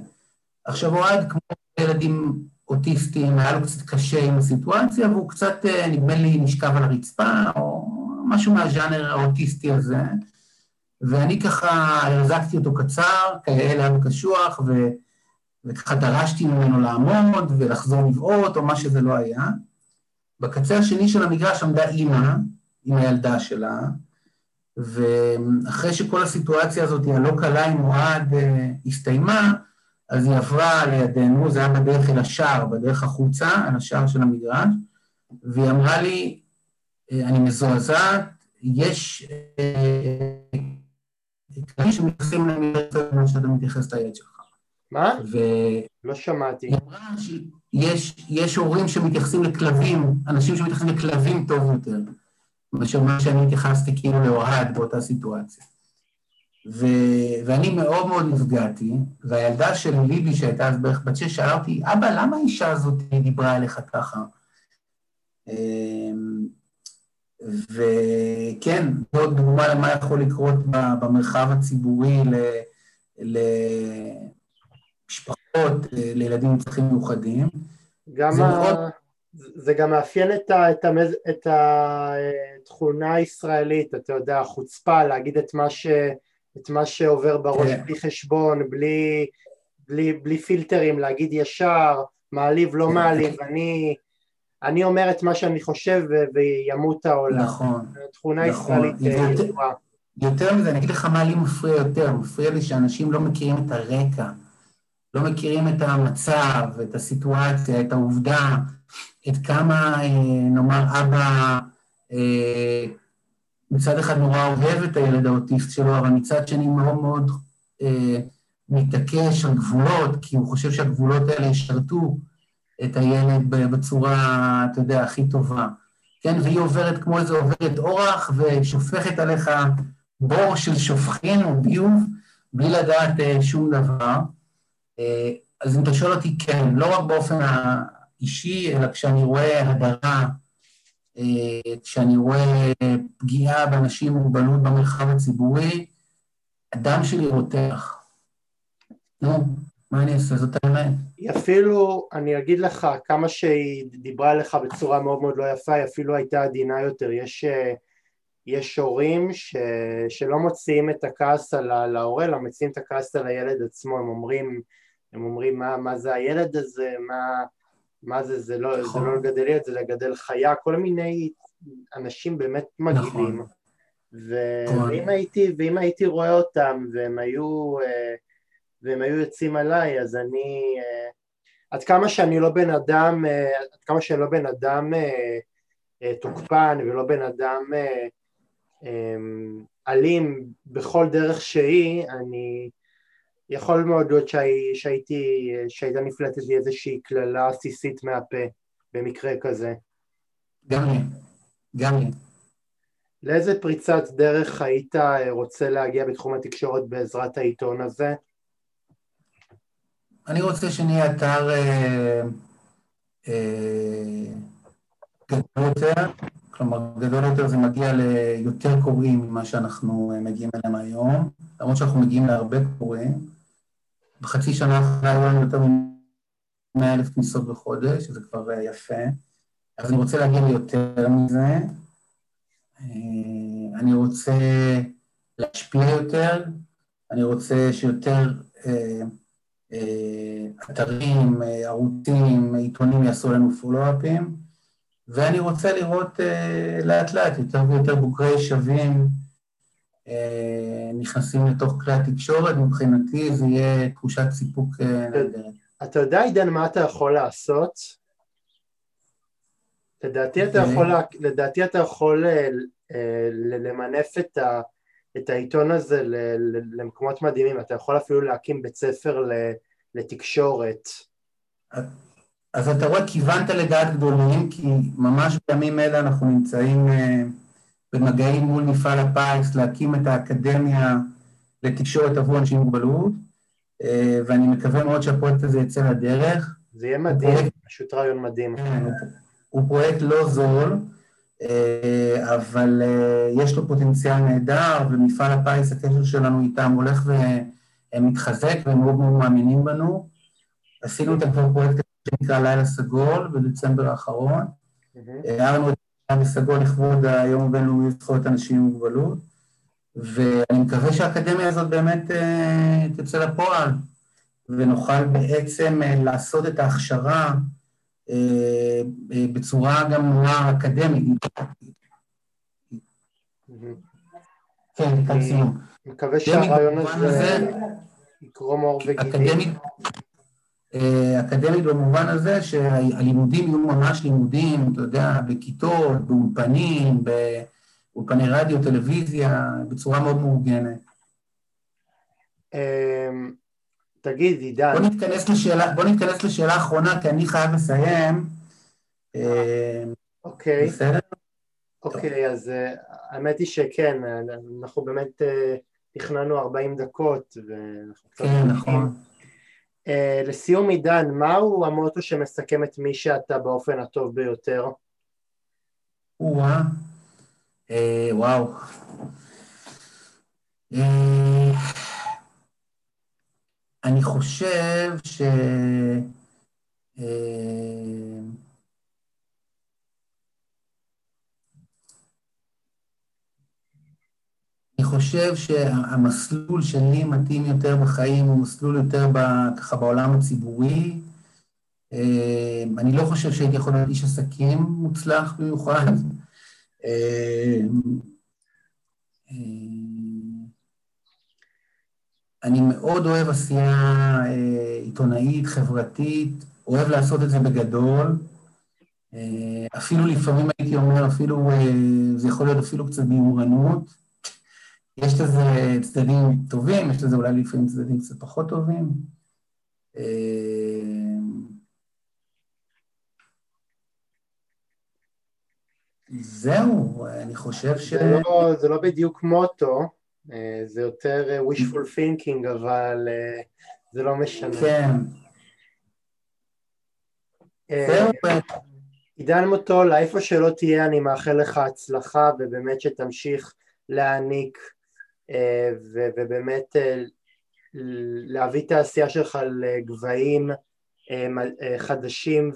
עכשיו אוהד, כמו ילדים אוטיסטים, היה לו קצת קשה עם הסיטואציה, והוא קצת, נדמה לי, נשכב על הרצפה, או משהו מהז'אנר האוטיסטי הזה. ואני ככה החזקתי אותו קצר, כאלה היה קשוח, ו... וככה דרשתי ממנו לעמוד ולחזור לבעוט, או מה שזה לא היה. בקצה השני של המגרש עמדה אימא, עם הילדה שלה, ואחרי שכל הסיטואציה הזאת הלא קלה עם אוהד אה, הסתיימה, אז היא עברה לידינו, זה היה בדרך אל השער, בדרך החוצה, על השער של המגרש, והיא אמרה לי, אה, אני מזועזעת, יש אה, שמתייחסים למה שאתה מתייחס לילד שלך. מה? ו... לא שמעתי. היא אמרה שיש הורים שמתייחסים לכלבים, אנשים שמתייחסים לכלבים טוב יותר, מאשר מה שאני התייחסתי כאילו לאוהד באותה סיטואציה. ו... ואני מאוד מאוד נפגעתי, והילדה של ליבי, שהייתה אז בערך בת שש, שאלה אותי, אבא, למה האישה הזאת דיברה אליך ככה? וכן, זאת דוגמה למה יכול לקרות במרחב הציבורי למשפחות, לילדים עם צרכים מיוחדים. גם זה, ה... מאוד... זה גם מאפיין את, ה... את, המז... את התכונה הישראלית, אתה יודע, חוצפה, להגיד את מה ש... את מה שעובר בראש כן. בלי חשבון, בלי, בלי, בלי פילטרים, להגיד ישר, מעליב, לא כן. מעליב, אני, אני אומר את מה שאני חושב וימות העולם. נכון. תכונה נכון. ישראלית אה, ידועה. יותר מזה, אני אגיד לך מה לי מפריע יותר, מפריע לי שאנשים לא מכירים את הרקע, לא מכירים את המצב, את הסיטואציה, את העובדה, את כמה, אה, נאמר, אבא אה, מצד אחד נורא אוהב את הילד האוטיסט שלו, אבל מצד שני מאוד מאוד מתעקש על גבולות, כי הוא חושב שהגבולות האלה ישרתו את הילד בצורה, אתה יודע, הכי טובה. כן, והיא עוברת כמו איזה עוברת אורח ושופכת עליך בור של שופכין או ביוב, בלי לדעת אה, שום דבר. אה, אז אם אתה שואל אותי, כן, לא רק באופן האישי, אלא כשאני רואה הדרה, אה, כשאני רואה פגיעה באנשים עם מוגבלות במרחב הציבורי, הדם שלי רותח. נו, מה אני אעשה? זאת האמת. היא אפילו, אני אגיד לך, כמה שהיא דיברה לך בצורה מאוד מאוד לא יפה, היא אפילו הייתה עדינה יותר. יש, אה, יש הורים ש, שלא מוציאים את הכעס על ההורה, אלא מוציאים את הכעס על הילד עצמו, הם אומרים, הם אומרים מה, מה זה הילד הזה, מה... מה זה, זה לא, נכון. זה לא לגדל ילד, זה לגדל חיה, כל מיני אנשים באמת מגעילים. נכון. ו... נכון. ואם, הייתי, ואם הייתי רואה אותם והם היו, אה, והם היו יוצאים עליי, אז אני... אה, עד כמה שאני לא בן אדם, אה, עד כמה שאני לא בן אדם תוקפן ולא בן אדם אלים בכל דרך שהיא, אני... יכול מאוד להיות שהייתי, שהייתה נפלטת לי איזושהי קללה עסיסית מהפה במקרה כזה. גם לי, גם לי. לאיזה פריצת דרך היית רוצה להגיע בתחום התקשורת בעזרת העיתון הזה? אני רוצה שנהיה אתר אה, אה, גדול יותר, כלומר גדול יותר זה מגיע ליותר קוראים ממה שאנחנו אה, מגיעים אליהם היום, למרות שאנחנו מגיעים להרבה קוראים. בחצי שנה האחרונה היו לנו יותר מ-100 אלף כניסות בחודש, שזה כבר יפה. אז אני רוצה להגיע ליותר מזה. אני רוצה להשפיע יותר, אני רוצה שיותר אתרים, ערוצים, עיתונים יעשו לנו פולו-אפים, ואני רוצה לראות לאט לאט יותר ויותר בוגרי שווים נכנסים לתוך כלי התקשורת, מבחינתי זה יהיה תחושת סיפוק נהדרת. אתה יודע, עידן, מה אתה יכול לעשות? לדעתי אתה יכול, לדעתי אתה יכול אה, למנף את, ה, את העיתון הזה למקומות מדהימים, אתה יכול אפילו להקים בית ספר לתקשורת. אז אתה רואה, כיוונת לדעת גדולים, כי ממש בימים אלה אנחנו נמצאים אה, במגעים מול מפעל הפיס להקים את האקדמיה לתקשורת עבור אנשים עם מוגבלות, אה, ואני מקווה מאוד שהפרויקט הזה יצא לדרך. זה יהיה מדהים, פשוט רעיון מדהים. כן, הוא פרויקט לא זול, אבל אה, יש לו פוטנציאל נהדר, ומפעל הפיס, הקשר שלנו איתם הולך ומתחזק, והם מאוד מאוד מאמינים בנו. עשינו את כבר פרויקט שנקרא לילה סגול בדצמבר האחרון. הערנו את לילה סגול לכבוד היום הבינלאומי לזכויות אנשים עם מוגבלות, ואני מקווה שהאקדמיה הזאת באמת אה, תצא לפועל, ונוכל בעצם לעשות את ההכשרה אה, אה, בצורה גם נורא אקדמית. כן, לקראת סיום. מקווה שהרעיון הזה יקרום עור וגידים. אה, אקדמית במובן הזה שהלימודים יהיו ממש לימודים, אתה יודע, בכיתות, באולפנים, באולפני רדיו, טלוויזיה, בצורה מאוד מאורגנת. תגיד, עידן. בוא נתכנס לשאלה, בוא נתכנס לשאלה האחרונה, כי אני חייב לסיים. אה, אוקיי. בסדר? אוקיי, אז אה, האמת היא שכן, אנחנו באמת אה, תכננו 40 דקות. כן, נכון. לסיום עידן, מהו המוטו שמסכם את מי שאתה באופן הטוב ביותר? וואו. וואו. אני חושב ש... אה, אני חושב שהמסלול שלי מתאים יותר בחיים הוא מסלול יותר ב, ככה בעולם הציבורי. אה, אני לא חושב שהייתי יכול להיות איש עסקים מוצלח במיוחד. אה, אני מאוד אוהב עשייה אה, עיתונאית, חברתית, אוהב לעשות את זה בגדול. אה, אפילו לפעמים הייתי אומר, אפילו, אה, זה יכול להיות אפילו קצת ביומרנות. יש לזה צדדים טובים, יש לזה אולי לפעמים צדדים קצת פחות טובים. זהו, אני חושב ש... זה לא, זה לא בדיוק מוטו. אה, זה יותר אה, wishful thinking, אבל אה, זה לא משנה. כן. עידן מוטול, איפה שלא תהיה, אני מאחל לך הצלחה ובאמת שתמשיך להעניק ובאמת להביא את העשייה שלך לגבהים חדשים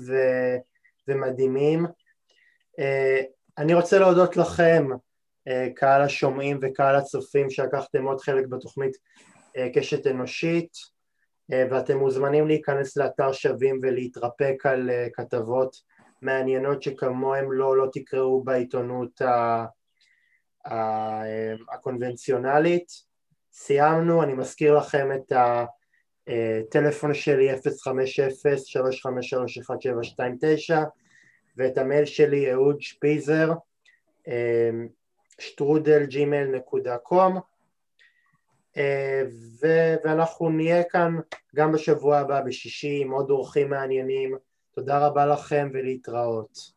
ומדהימים. אני רוצה להודות לכם קהל השומעים וקהל הצופים שלקחתם עוד חלק בתוכנית אה, קשת אנושית אה, ואתם מוזמנים להיכנס לאתר שווים ולהתרפק על כתבות מעניינות שכמוהם לא, לא תקראו בעיתונות הקונבנציונלית. סיימנו, אני מזכיר לכם את הטלפון שלי 050-353-1729 ואת המייל שלי אהוד שפיזר שטרודל ג'ימל נקודה קום אה, ואנחנו נהיה כאן גם בשבוע הבא בשישי עם עוד אורחים מעניינים תודה רבה לכם ולהתראות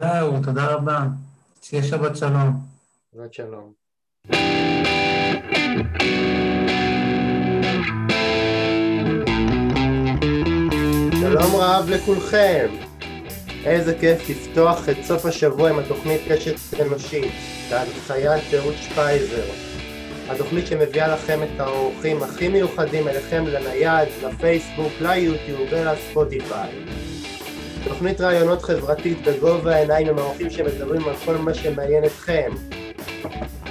זהו, תודה רבה. שיהיה שבת שלום. שבת שלום. שלום רב לכולכם. איזה כיף לפתוח את סוף השבוע עם התוכנית קשת אנושית, בהנחיית רות שפייזר. התוכנית שמביאה לכם את האורחים הכי מיוחדים אליכם לנייד, לפייסבוק, ליוטיוב ולספוטיפיי. תוכנית רעיונות חברתית בגובה העיניים עם האורחים שמדברים על כל מה שמעניין אתכם.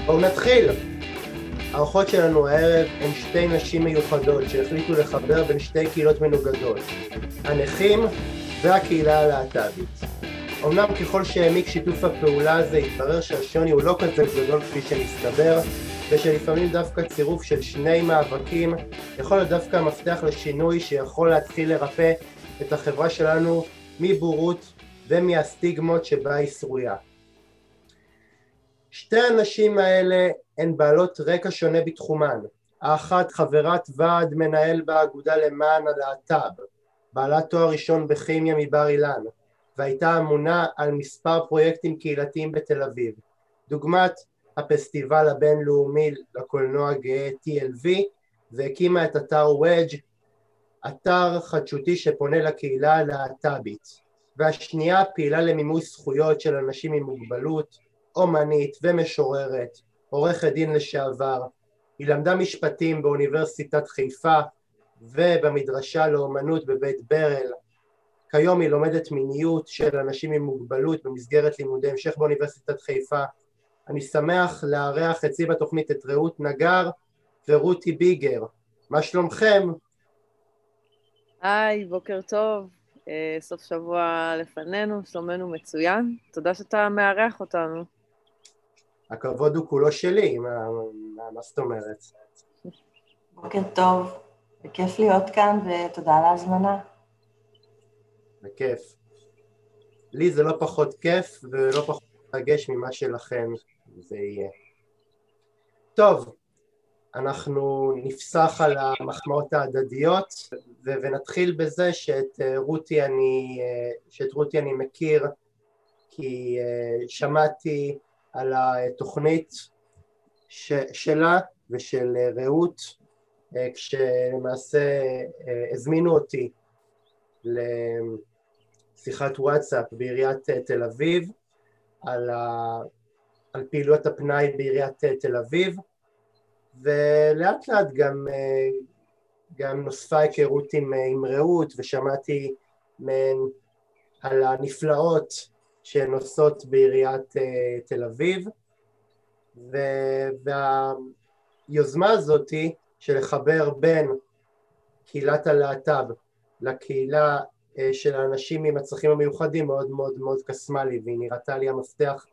בואו נתחיל! האורחות שלנו הערב הן שתי נשים מיוחדות שהחליטו לחבר בין שתי קהילות מנוגדות, הנכים והקהילה הלהט"בית. אמנם ככל שהעמיק שיתוף הפעולה הזה התברר שהשוני הוא לא כזה גדול כפי שמסתבר ושלפעמים דווקא צירוף של שני מאבקים יכול להיות דווקא המפתח לשינוי שיכול להתחיל לרפא את החברה שלנו מבורות ומהסטיגמות שבה היא שרויה. שתי הנשים האלה הן בעלות רקע שונה בתחומן, האחת חברת ועד מנהל באגודה למען הלהט"ב, בעלת תואר ראשון בכימיה מבר אילן, והייתה אמונה על מספר פרויקטים קהילתיים בתל אביב, דוגמת הפסטיבל הבינלאומי לקולנוע גאה TLV, והקימה את אתר וודג', אתר חדשותי שפונה לקהילה הלהט"בית, והשנייה פעילה למימוש זכויות של אנשים עם מוגבלות, אומנית ומשוררת, עורכת דין לשעבר, היא למדה משפטים באוניברסיטת חיפה ובמדרשה לאומנות בבית ברל, כיום היא לומדת מיניות של אנשים עם מוגבלות במסגרת לימודי המשך באוניברסיטת חיפה. אני שמח לארח אצלי בתוכנית את רעות נגר ורותי ביגר. מה שלומכם? היי, בוקר טוב. אה, סוף שבוע לפנינו, שלומנו מצוין. תודה שאתה מארח אותנו. הכבוד הוא כולו שלי, מה, מה, מה זאת אומרת? בוקר טוב, וכיף להיות כאן, ותודה על ההזמנה. בכיף. לי זה לא פחות כיף ולא פחות מרגש ממה שלכם זה יהיה. טוב, אנחנו נפסח על המחמאות ההדדיות ו- ונתחיל בזה שאת רותי אני, שאת רותי אני מכיר כי uh, שמעתי על התוכנית ש- שלה ושל רעות כשלמעשה uh, הזמינו אותי לשיחת וואטסאפ בעיריית תל אביב על, ה... על פעילויות הפנאי בעיריית תל אביב ולאט לאט גם, גם נוספה היכרות עם, עם רעות ושמעתי מהן על הנפלאות שהן עושות בעיריית תל אביב והיוזמה הזאתי של לחבר בין קהילת הלהט"ב לקהילה של האנשים עם הצרכים המיוחדים מאוד מאוד מאוד קסמה לי והיא נראתה לי המפתח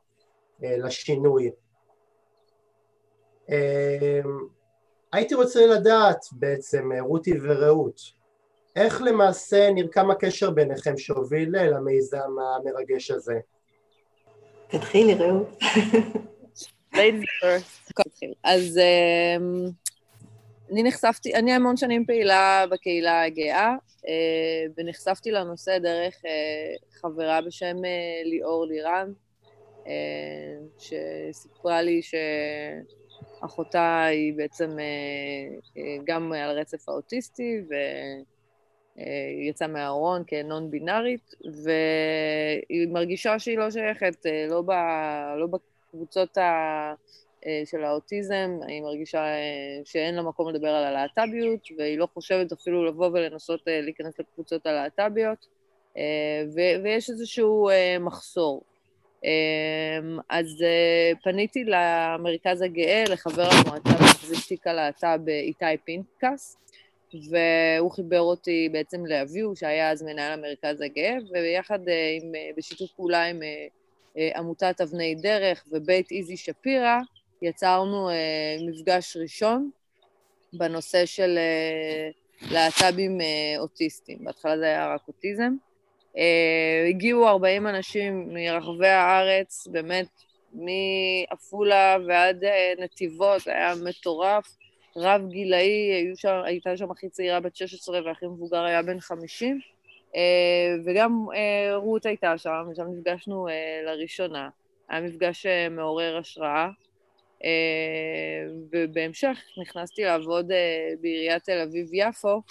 לשינוי. הייתי רוצה לדעת בעצם, רותי ורעות, איך למעשה נרקם הקשר ביניכם שהוביל למיזם המרגש הזה? תתחילי רעות. אז אני נחשפתי, אני המון שנים פעילה בקהילה הגאה, ונחשפתי לנושא דרך חברה בשם ליאור לירן, שסיפרה לי שאחותה היא בעצם גם על רצף האוטיסטי, והיא יצאה מהארון כנון בינארית, והיא מרגישה שהיא לא שייכת, לא, ב, לא בקבוצות ה... של האוטיזם, היא מרגישה שאין לה מקום לדבר על הלהט"ביות, והיא לא חושבת אפילו לבוא ולנסות להיכנס לקבוצות הלהט"ביות, ויש איזשהו מחסור. אז פניתי למרכז הגאה, לחבר המועצה במחזיק תיק הלהט"ב איתי פינקס, והוא חיבר אותי בעצם לאביהו, שהיה אז מנהל המרכז הגאה, וביחד עם, בשיתוף פעולה עם עמותת אבני דרך ובית איזי שפירא, יצרנו uh, מפגש ראשון בנושא של uh, להט"בים uh, אוטיסטים. בהתחלה זה היה רק אוטיזם. Uh, הגיעו 40 אנשים מרחבי הארץ, באמת מעפולה ועד uh, נתיבות, היה מטורף, רב גילאי, שם, הייתה שם הכי צעירה בת 16 והכי מבוגר היה בן 50. וגם רות הייתה שם, ושם נפגשנו לראשונה. היה מפגש מעורר השראה. ובהמשך נכנסתי לעבוד בעיריית תל אביב-יפו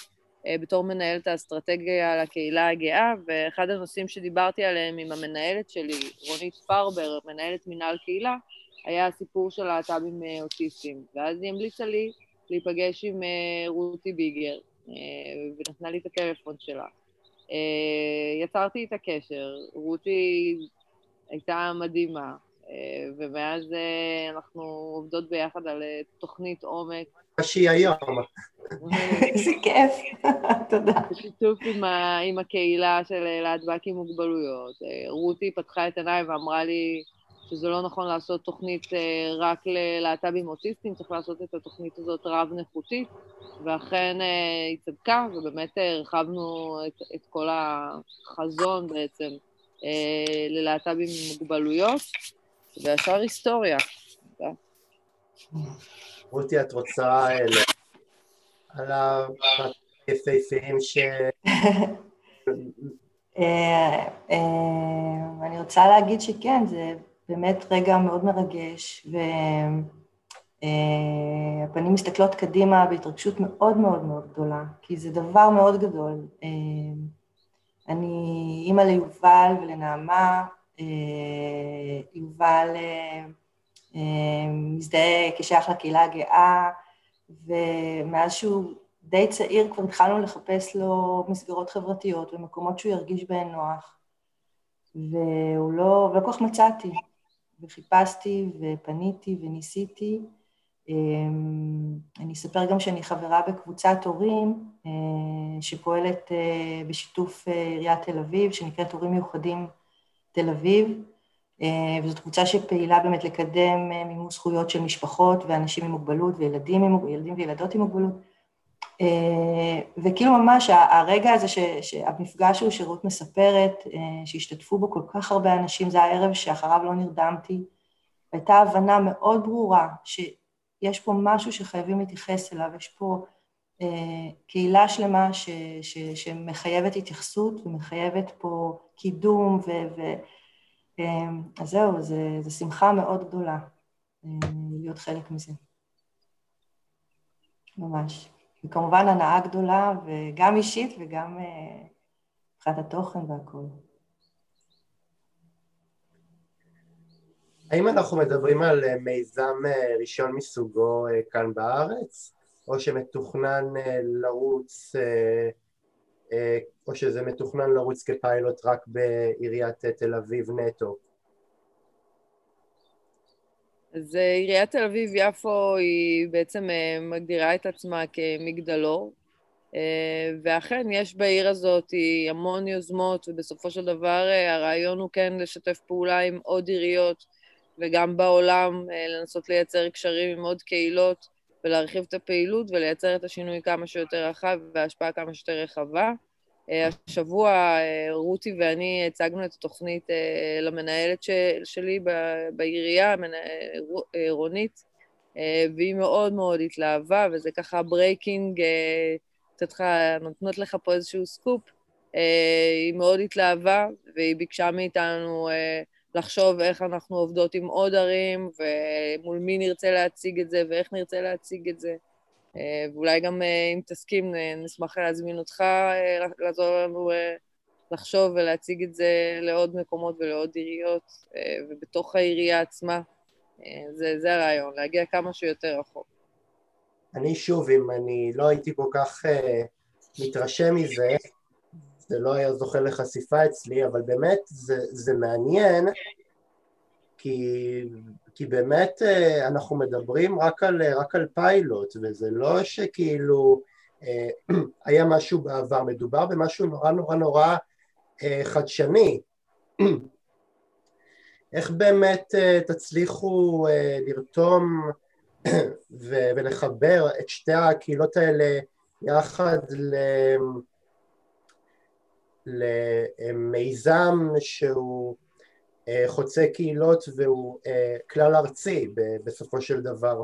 בתור מנהלת האסטרטגיה לקהילה הגאה, ואחד הנושאים שדיברתי עליהם עם המנהלת שלי, רונית פרבר, מנהלת מנהל קהילה, היה הסיפור של להט"בים אוטיסטים. ואז היא המליצה לי להיפגש עם רותי ביגר, ונתנה לי את הטלפון שלה. יצרתי את הקשר, רותי הייתה מדהימה, ומאז אנחנו עובדות ביחד על תוכנית עומק. מה שהיא היום. איזה כיף, תודה. בשיתוף עם, עם הקהילה של להטב"ק עם מוגבלויות. רותי פתחה את עיניי ואמרה לי שזה לא נכון לעשות תוכנית רק ללהט"בים אוטיסטים, צריך לעשות את התוכנית הזאת רב-נכותית, ואכן היא צדקה, ובאמת הרחבנו את, את כל החזון בעצם ללהט"בים עם מוגבלויות. והשאר היסטוריה. רותי, את רוצה על היפהפיים ש... אני רוצה להגיד שכן, זה באמת רגע מאוד מרגש, והפנים מסתכלות קדימה בהתרגשות מאוד מאוד מאוד גדולה, כי זה דבר מאוד גדול. אני אימא ליובל ולנעמה, יובל מזדהה כשייך לקהילה הגאה, ומאז שהוא די צעיר כבר התחלנו לחפש לו מסגרות חברתיות ומקומות שהוא ירגיש בהן נוח. והוא לא, ולא כל כך מצאתי, וחיפשתי ופניתי וניסיתי. אני אספר גם שאני חברה בקבוצת הורים שפועלת בשיתוף עיריית תל אביב, שנקראת הורים מיוחדים תל אביב, וזאת קבוצה שפעילה באמת לקדם מימוש זכויות של משפחות ואנשים עם מוגבלות וילדים עם, ילדים וילדות עם מוגבלות. וכאילו ממש הרגע הזה, שהמפגש הוא שרות מספרת, שהשתתפו בו כל כך הרבה אנשים, זה הערב שאחריו לא נרדמתי, והייתה הבנה מאוד ברורה שיש פה משהו שחייבים להתייחס אליו, יש פה קהילה שלמה ש, ש, שמחייבת התייחסות ומחייבת פה קידום, ו, ו, אז זהו, זו שמחה מאוד גדולה להיות חלק מזה. ממש. וכמובן הנאה גדולה, וגם אישית וגם מבחינת התוכן והכול. האם אנחנו מדברים על מיזם ראשון מסוגו כאן בארץ, או שמתוכנן לרוץ, או שזה מתוכנן לרוץ כפיילוט רק בעיריית תל אביב נטו? אז עיריית תל אביב-יפו היא בעצם מגדירה את עצמה כמגדלור, ואכן יש בעיר הזאת המון יוזמות, ובסופו של דבר הרעיון הוא כן לשתף פעולה עם עוד עיריות, וגם בעולם לנסות לייצר קשרים עם עוד קהילות, ולהרחיב את הפעילות ולייצר את השינוי כמה שיותר רחב וההשפעה כמה שיותר רחבה. השבוע רותי ואני הצגנו את התוכנית למנהלת שלי בעירייה, רונית, והיא מאוד מאוד התלהבה, וזה ככה breaking, נותנות לך פה איזשהו סקופ. היא מאוד התלהבה, והיא ביקשה מאיתנו לחשוב איך אנחנו עובדות עם עוד ערים, ומול מי נרצה להציג את זה, ואיך נרצה להציג את זה. ואולי גם אם תסכים, נשמח להזמין אותך לעזור לנו לחשוב ולהציג את זה לעוד מקומות ולעוד עיריות, ובתוך העירייה עצמה. זה, זה הרעיון, להגיע כמה שיותר רחוק. אני שוב, אם אני לא הייתי כל כך uh, מתרשם מזה, זה לא היה זוכה לחשיפה אצלי, אבל באמת זה, זה מעניין, כי, כי באמת אנחנו מדברים רק על, רק על פיילוט, וזה לא שכאילו היה משהו בעבר, מדובר במשהו נורא נורא נורא חדשני. איך באמת תצליחו לרתום ולחבר את שתי הקהילות האלה יחד למיזם שהוא חוצה קהילות והוא כלל ארצי בסופו של דבר.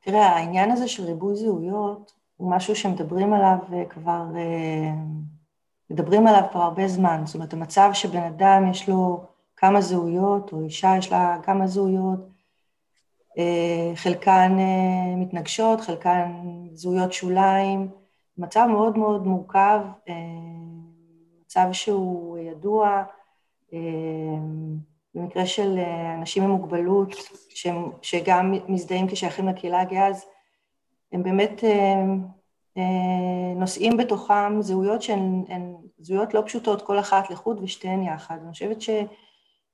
תראה, העניין הזה של ריבוי זהויות הוא משהו שמדברים עליו כבר, מדברים עליו כבר הרבה זמן. זאת אומרת, המצב שבן אדם יש לו כמה זהויות, או אישה יש לה כמה זהויות, חלקן מתנגשות, חלקן זהויות שוליים, מצב מאוד מאוד מורכב, מצב שהוא ידוע, במקרה של אנשים עם מוגבלות, שהם, שגם מזדהים כשייכים לקהילה הגאה, אז הם באמת נושאים בתוכם זהויות שהן זהויות לא פשוטות, כל אחת לחוד ושתיהן יחד. אני חושבת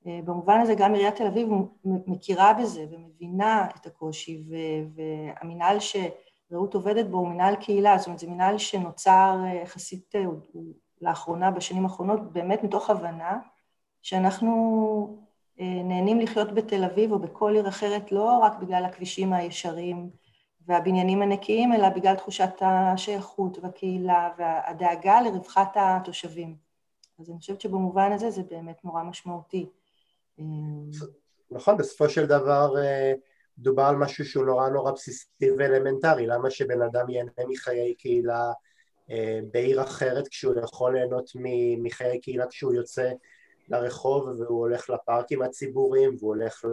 שבמובן הזה גם עיריית תל אביב מכירה בזה ומבינה את הקושי, והמינהל שרעות עובדת בו הוא מינהל קהילה, זאת אומרת, זה מינהל שנוצר יחסית לאחרונה, בשנים האחרונות, באמת מתוך הבנה שאנחנו נהנים לחיות בתל אביב או בכל עיר אחרת לא רק בגלל הכבישים הישרים והבניינים הנקיים, אלא בגלל תחושת השייכות והקהילה והדאגה לרווחת התושבים. אז אני חושבת שבמובן הזה זה באמת נורא משמעותי. נכון, בסופו של דבר דובר על משהו שהוא נורא נורא בסיסי ואלמנטרי, למה שבן אדם ייהנה מחיי קהילה בעיר אחרת כשהוא יכול ליהנות מחיי קהילה כשהוא יוצא לרחוב והוא הולך לפארקים הציבוריים והוא הולך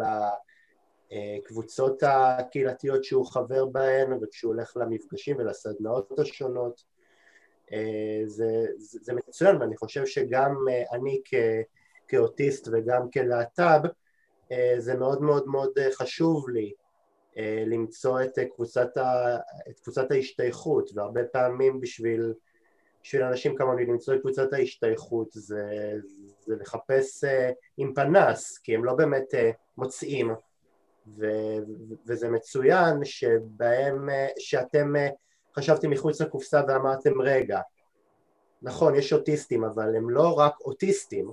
לקבוצות הקהילתיות שהוא חבר בהן וכשהוא הולך למפגשים ולסדנאות השונות. זה, זה, זה מצוין ואני חושב שגם אני כ, כאוטיסט וגם כלהט"ב זה מאוד מאוד מאוד חשוב לי למצוא את קבוצת, ה, את קבוצת ההשתייכות והרבה פעמים בשביל בשביל אנשים כמוני למצוא את קבוצת ההשתייכות זה, זה לחפש עם פנס, כי הם לא באמת מוצאים, ו, וזה מצוין שבהם, שאתם חשבתם מחוץ לקופסה ואמרתם רגע, נכון, יש אוטיסטים, אבל הם לא רק אוטיסטים,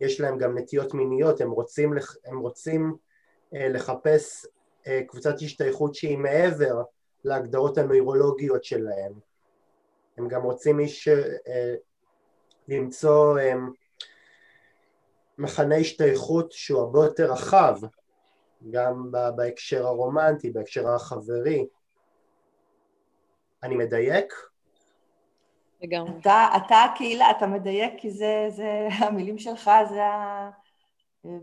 יש להם גם נטיות מיניות, הם רוצים, הם רוצים uh, לחפש uh, קבוצת השתייכות שהיא מעבר להגדרות הנוירולוגיות שלהם הם גם רוצים איש, אה, למצוא אה, מחנה השתייכות שהוא הרבה יותר רחב, גם בהקשר הרומנטי, בהקשר החברי. אני מדייק? לגמרי. אתה, אתה הקהילה, אתה מדייק כי זה, זה, המילים שלך זה ה...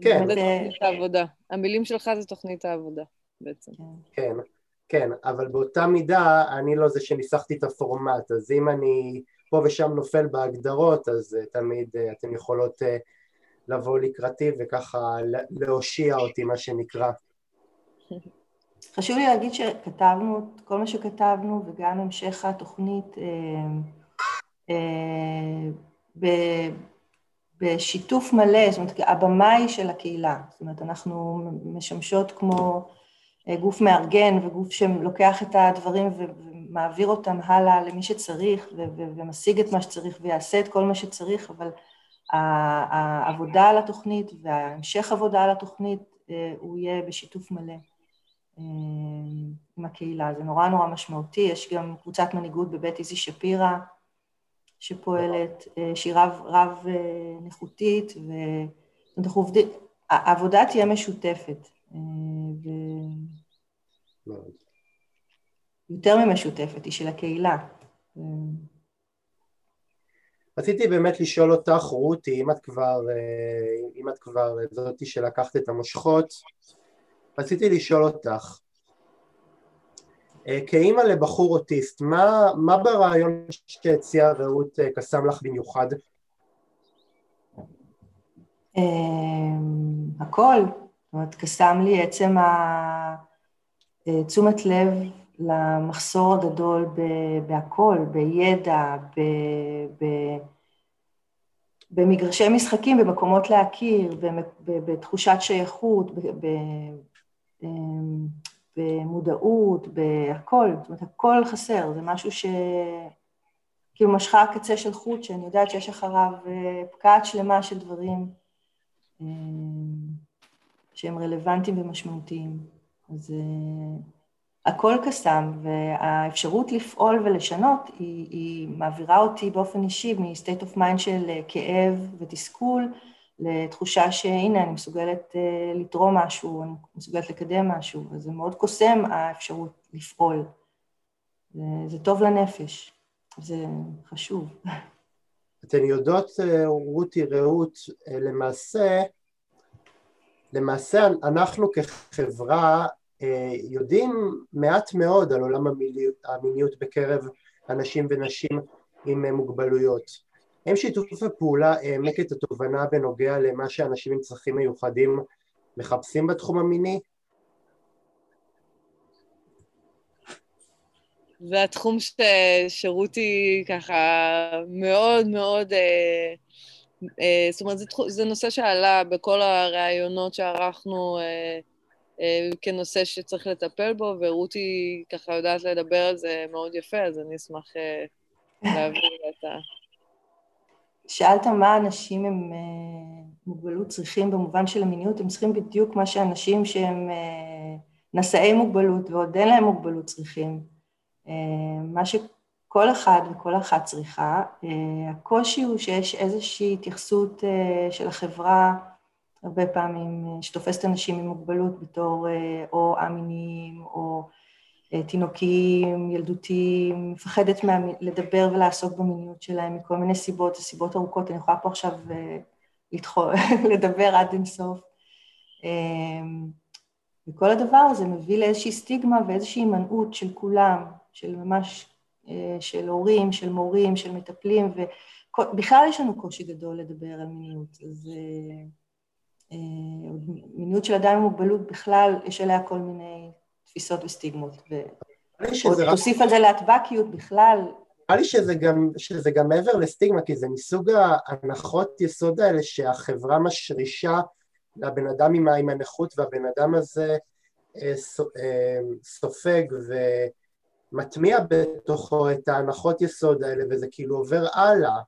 כן. זה תוכנית העבודה. המילים שלך זה תוכנית העבודה בעצם. כן. כן, אבל באותה מידה אני לא זה שניסחתי את הפורמט, אז אם אני פה ושם נופל בהגדרות, אז uh, תמיד uh, אתן יכולות לבוא לקראתי וככה להושיע אותי, מה שנקרא. חשוב לי להגיד שכתבנו כל מה שכתבנו, וגם המשך התוכנית אה, אה, בשיתוף מלא, זאת אומרת, הבמאי של הקהילה. זאת אומרת, אנחנו משמשות כמו גוף מארגן וגוף שלוקח את הדברים ומעביר אותם הלאה למי שצריך ומשיג את מה שצריך ויעשה את כל מה שצריך, אבל העבודה על התוכנית וההמשך עבודה על התוכנית הוא יהיה בשיתוף מלא עם הקהילה. זה נורא נורא משמעותי. יש גם קבוצת מנהיגות בבית איזי שפירא שפועלת, שהיא רב, רב נכותית, ואנחנו עובדים, העבודה תהיה משותפת. ו... יותר ממשותפת, היא של הקהילה. רציתי באמת לשאול אותך, רותי, אם את כבר, אם את כבר זאתי שלקחת את המושכות, רציתי לשאול אותך, כאימא לבחור אוטיסט, מה, מה ברעיון שהציעה רעות קסם לך במיוחד? הכל, זאת אומרת, קסם לי עצם תשומת לב למחסור הגדול בהכל, בידע, ב, ב, במגרשי משחקים, במקומות להכיר, בתחושת שייכות, במודעות, בהכל, זאת אומרת, הכל חסר, זה משהו ש... כאילו משכה קצה של חוט, שאני יודעת שיש אחריו פקעת שלמה של דברים שהם רלוונטיים ומשמעותיים. אז הכל קסם, והאפשרות לפעול ולשנות היא, היא מעבירה אותי באופן אישי מ-state of mind של כאב ותסכול לתחושה שהנה, אני מסוגלת לתרום משהו, אני מסוגלת לקדם משהו, אז זה מאוד קוסם האפשרות לפעול. זה, זה טוב לנפש, זה חשוב. אתן יודעות, רותי רעות, למעשה, למעשה אנחנו כחברה יודעים מעט מאוד על עולם המיניות בקרב אנשים ונשים עם מוגבלויות. האם שיתוף הפעולה העמק את התובנה בנוגע למה שאנשים עם צרכים מיוחדים מחפשים בתחום המיני? זה התחום ש... שרותי ככה מאוד מאוד, אה, אה, זאת אומרת, זה, זה נושא שעלה בכל הראיונות שערכנו אה, אה, כנושא שצריך לטפל בו, ורותי ככה יודעת לדבר על זה מאוד יפה, אז אני אשמח אה, להעביר את ה... שאלת מה אנשים עם אה, מוגבלות צריכים במובן של המיניות, הם צריכים בדיוק מה שאנשים שהם אה, נשאי מוגבלות ועוד אין להם מוגבלות צריכים. אה, מה שכל אחד וכל אחת צריכה. הקושי הוא שיש איזושהי התייחסות של החברה, הרבה פעמים, שתופסת אנשים עם מוגבלות בתור או א-מיניים או תינוקים, ילדותיים, מפחדת מה... לדבר ולעסוק במיניות שלהם מכל מיני סיבות, זה סיבות ארוכות, אני יכולה פה עכשיו לדחו, לדבר עד אינסוף. אמ, וכל הדבר הזה מביא לאיזושהי סטיגמה ואיזושהי הימנעות של כולם, של ממש, אה, של הורים, של מורים, של מטפלים, ובכלל יש לנו קושי גדול לדבר על מיניות. אז אה, אה, מיניות של אדם עם מוגבלות בכלל, יש עליה כל מיני תפיסות וסטיגמות. ותוסיף על זה להטבקיות בכלל, נראה לי שזה גם, שזה גם מעבר לסטיגמה, כי זה מסוג ההנחות יסוד האלה שהחברה משרישה לבן אדם עם, עם הנכות, והבן אדם הזה אה, אה, סופג ומטמיע בתוכו את ההנחות יסוד האלה, וזה כאילו עובר הלאה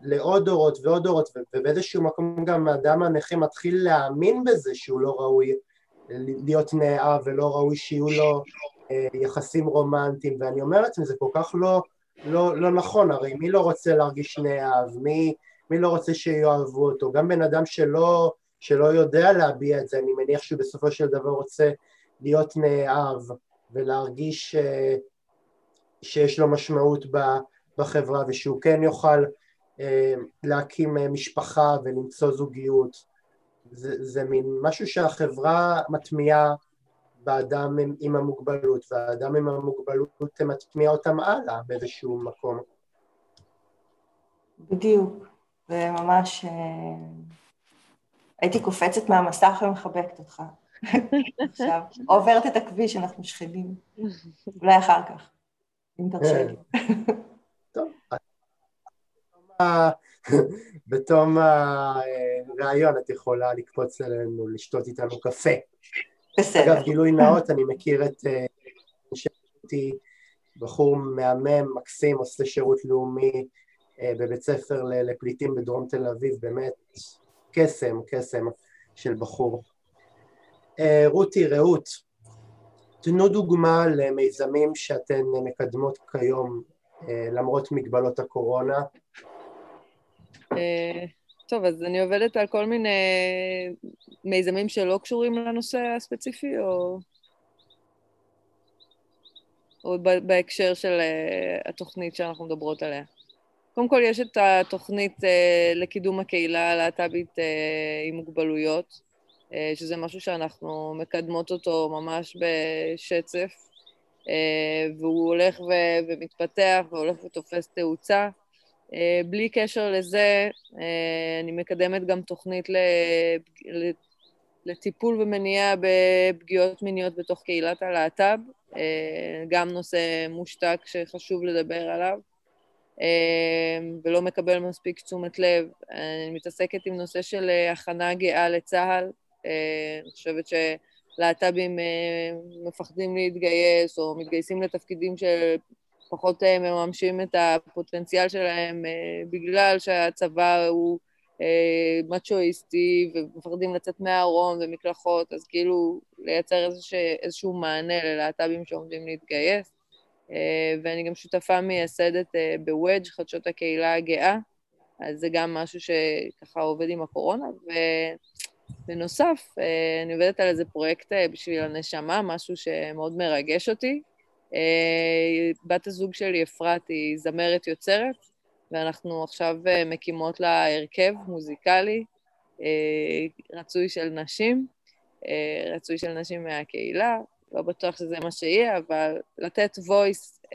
לעוד דורות ועוד דורות, ובאיזשהו מקום גם האדם הנכה מתחיל להאמין בזה שהוא לא ראוי להיות נאהב ולא ראוי שיהיו לו אה, יחסים רומנטיים, ואני אומר לעצמי, זה כל כך לא... לא, לא נכון, הרי מי לא רוצה להרגיש נאהב, מי, מי לא רוצה שיאהבו אותו, גם בן אדם שלא, שלא יודע להביע את זה, אני מניח שהוא בסופו של דבר רוצה להיות נאהב ולהרגיש ש, אה, שיש לו משמעות בחברה ושהוא כן יוכל אה, להקים משפחה ולמצוא זוגיות, זה, זה מין משהו שהחברה מטמיעה באדם עם, עם המוגבלות, והאדם עם המוגבלות מטמיע אותם הלאה באיזשהו מקום. בדיוק, וממש אה, הייתי קופצת מהמסך ומחבקת אותך. עכשיו, עוברת את הכביש, אנחנו שכנים. אולי אחר כך, אם תרשה לי. טוב. בתום הראיון את יכולה לקפוץ אלינו, לשתות איתנו קפה. בסדר. אגב, גילוי נאות, אני מכיר את אה, שירותי, בחור מהמם, מקסים, עושה שירות לאומי אה, בבית ספר לפליטים בדרום תל אביב, באמת קסם, קסם של בחור. אה, רותי, רעות, תנו דוגמה למיזמים שאתן מקדמות כיום למרות מגבלות הקורונה. טוב, אז אני עובדת על כל מיני מיזמים שלא קשורים לנושא הספציפי, או... או בהקשר של uh, התוכנית שאנחנו מדברות עליה. קודם כל, יש את התוכנית uh, לקידום הקהילה הלהט"בית uh, עם מוגבלויות, שזה משהו שאנחנו מקדמות אותו ממש בשצף, והוא הולך ומתפתח והולך ותופס תאוצה. אה, בלי קשר לזה, אה, אני מקדמת גם תוכנית לטיפול ומניעה בפגיעות מיניות בתוך קהילת הלהט"ב, אה, גם נושא מושתק שחשוב לדבר עליו, ולא מקבל מספיק תשומת לב. אני מתעסקת עם נושא של הכנה גאה לצה"ל. אני חושבת שלהט"בים מפחדים להתגייס או מתגייסים לתפקידים של פחות אה, מממשים את הפוטנציאל שלהם אה, בגלל שהצבא הוא אה, מצ'ואיסטי ומפחדים לצאת מהארון ומקלחות, אז כאילו לייצר איזשה, איזשהו מענה ללהט"בים שעומדים להתגייס. ואני גם שותפה מייסדת בוודג' חדשות הקהילה הגאה, אז זה גם משהו שככה עובד עם הקורונה. ובנוסף, אני עובדת על איזה פרויקט בשביל הנשמה, משהו שמאוד מרגש אותי, בת הזוג שלי, אפרת, היא זמרת יוצרת, ואנחנו עכשיו מקימות לה הרכב מוזיקלי, רצוי של נשים, רצוי של נשים מהקהילה, לא בטוח שזה מה שיהיה, אבל לתת voice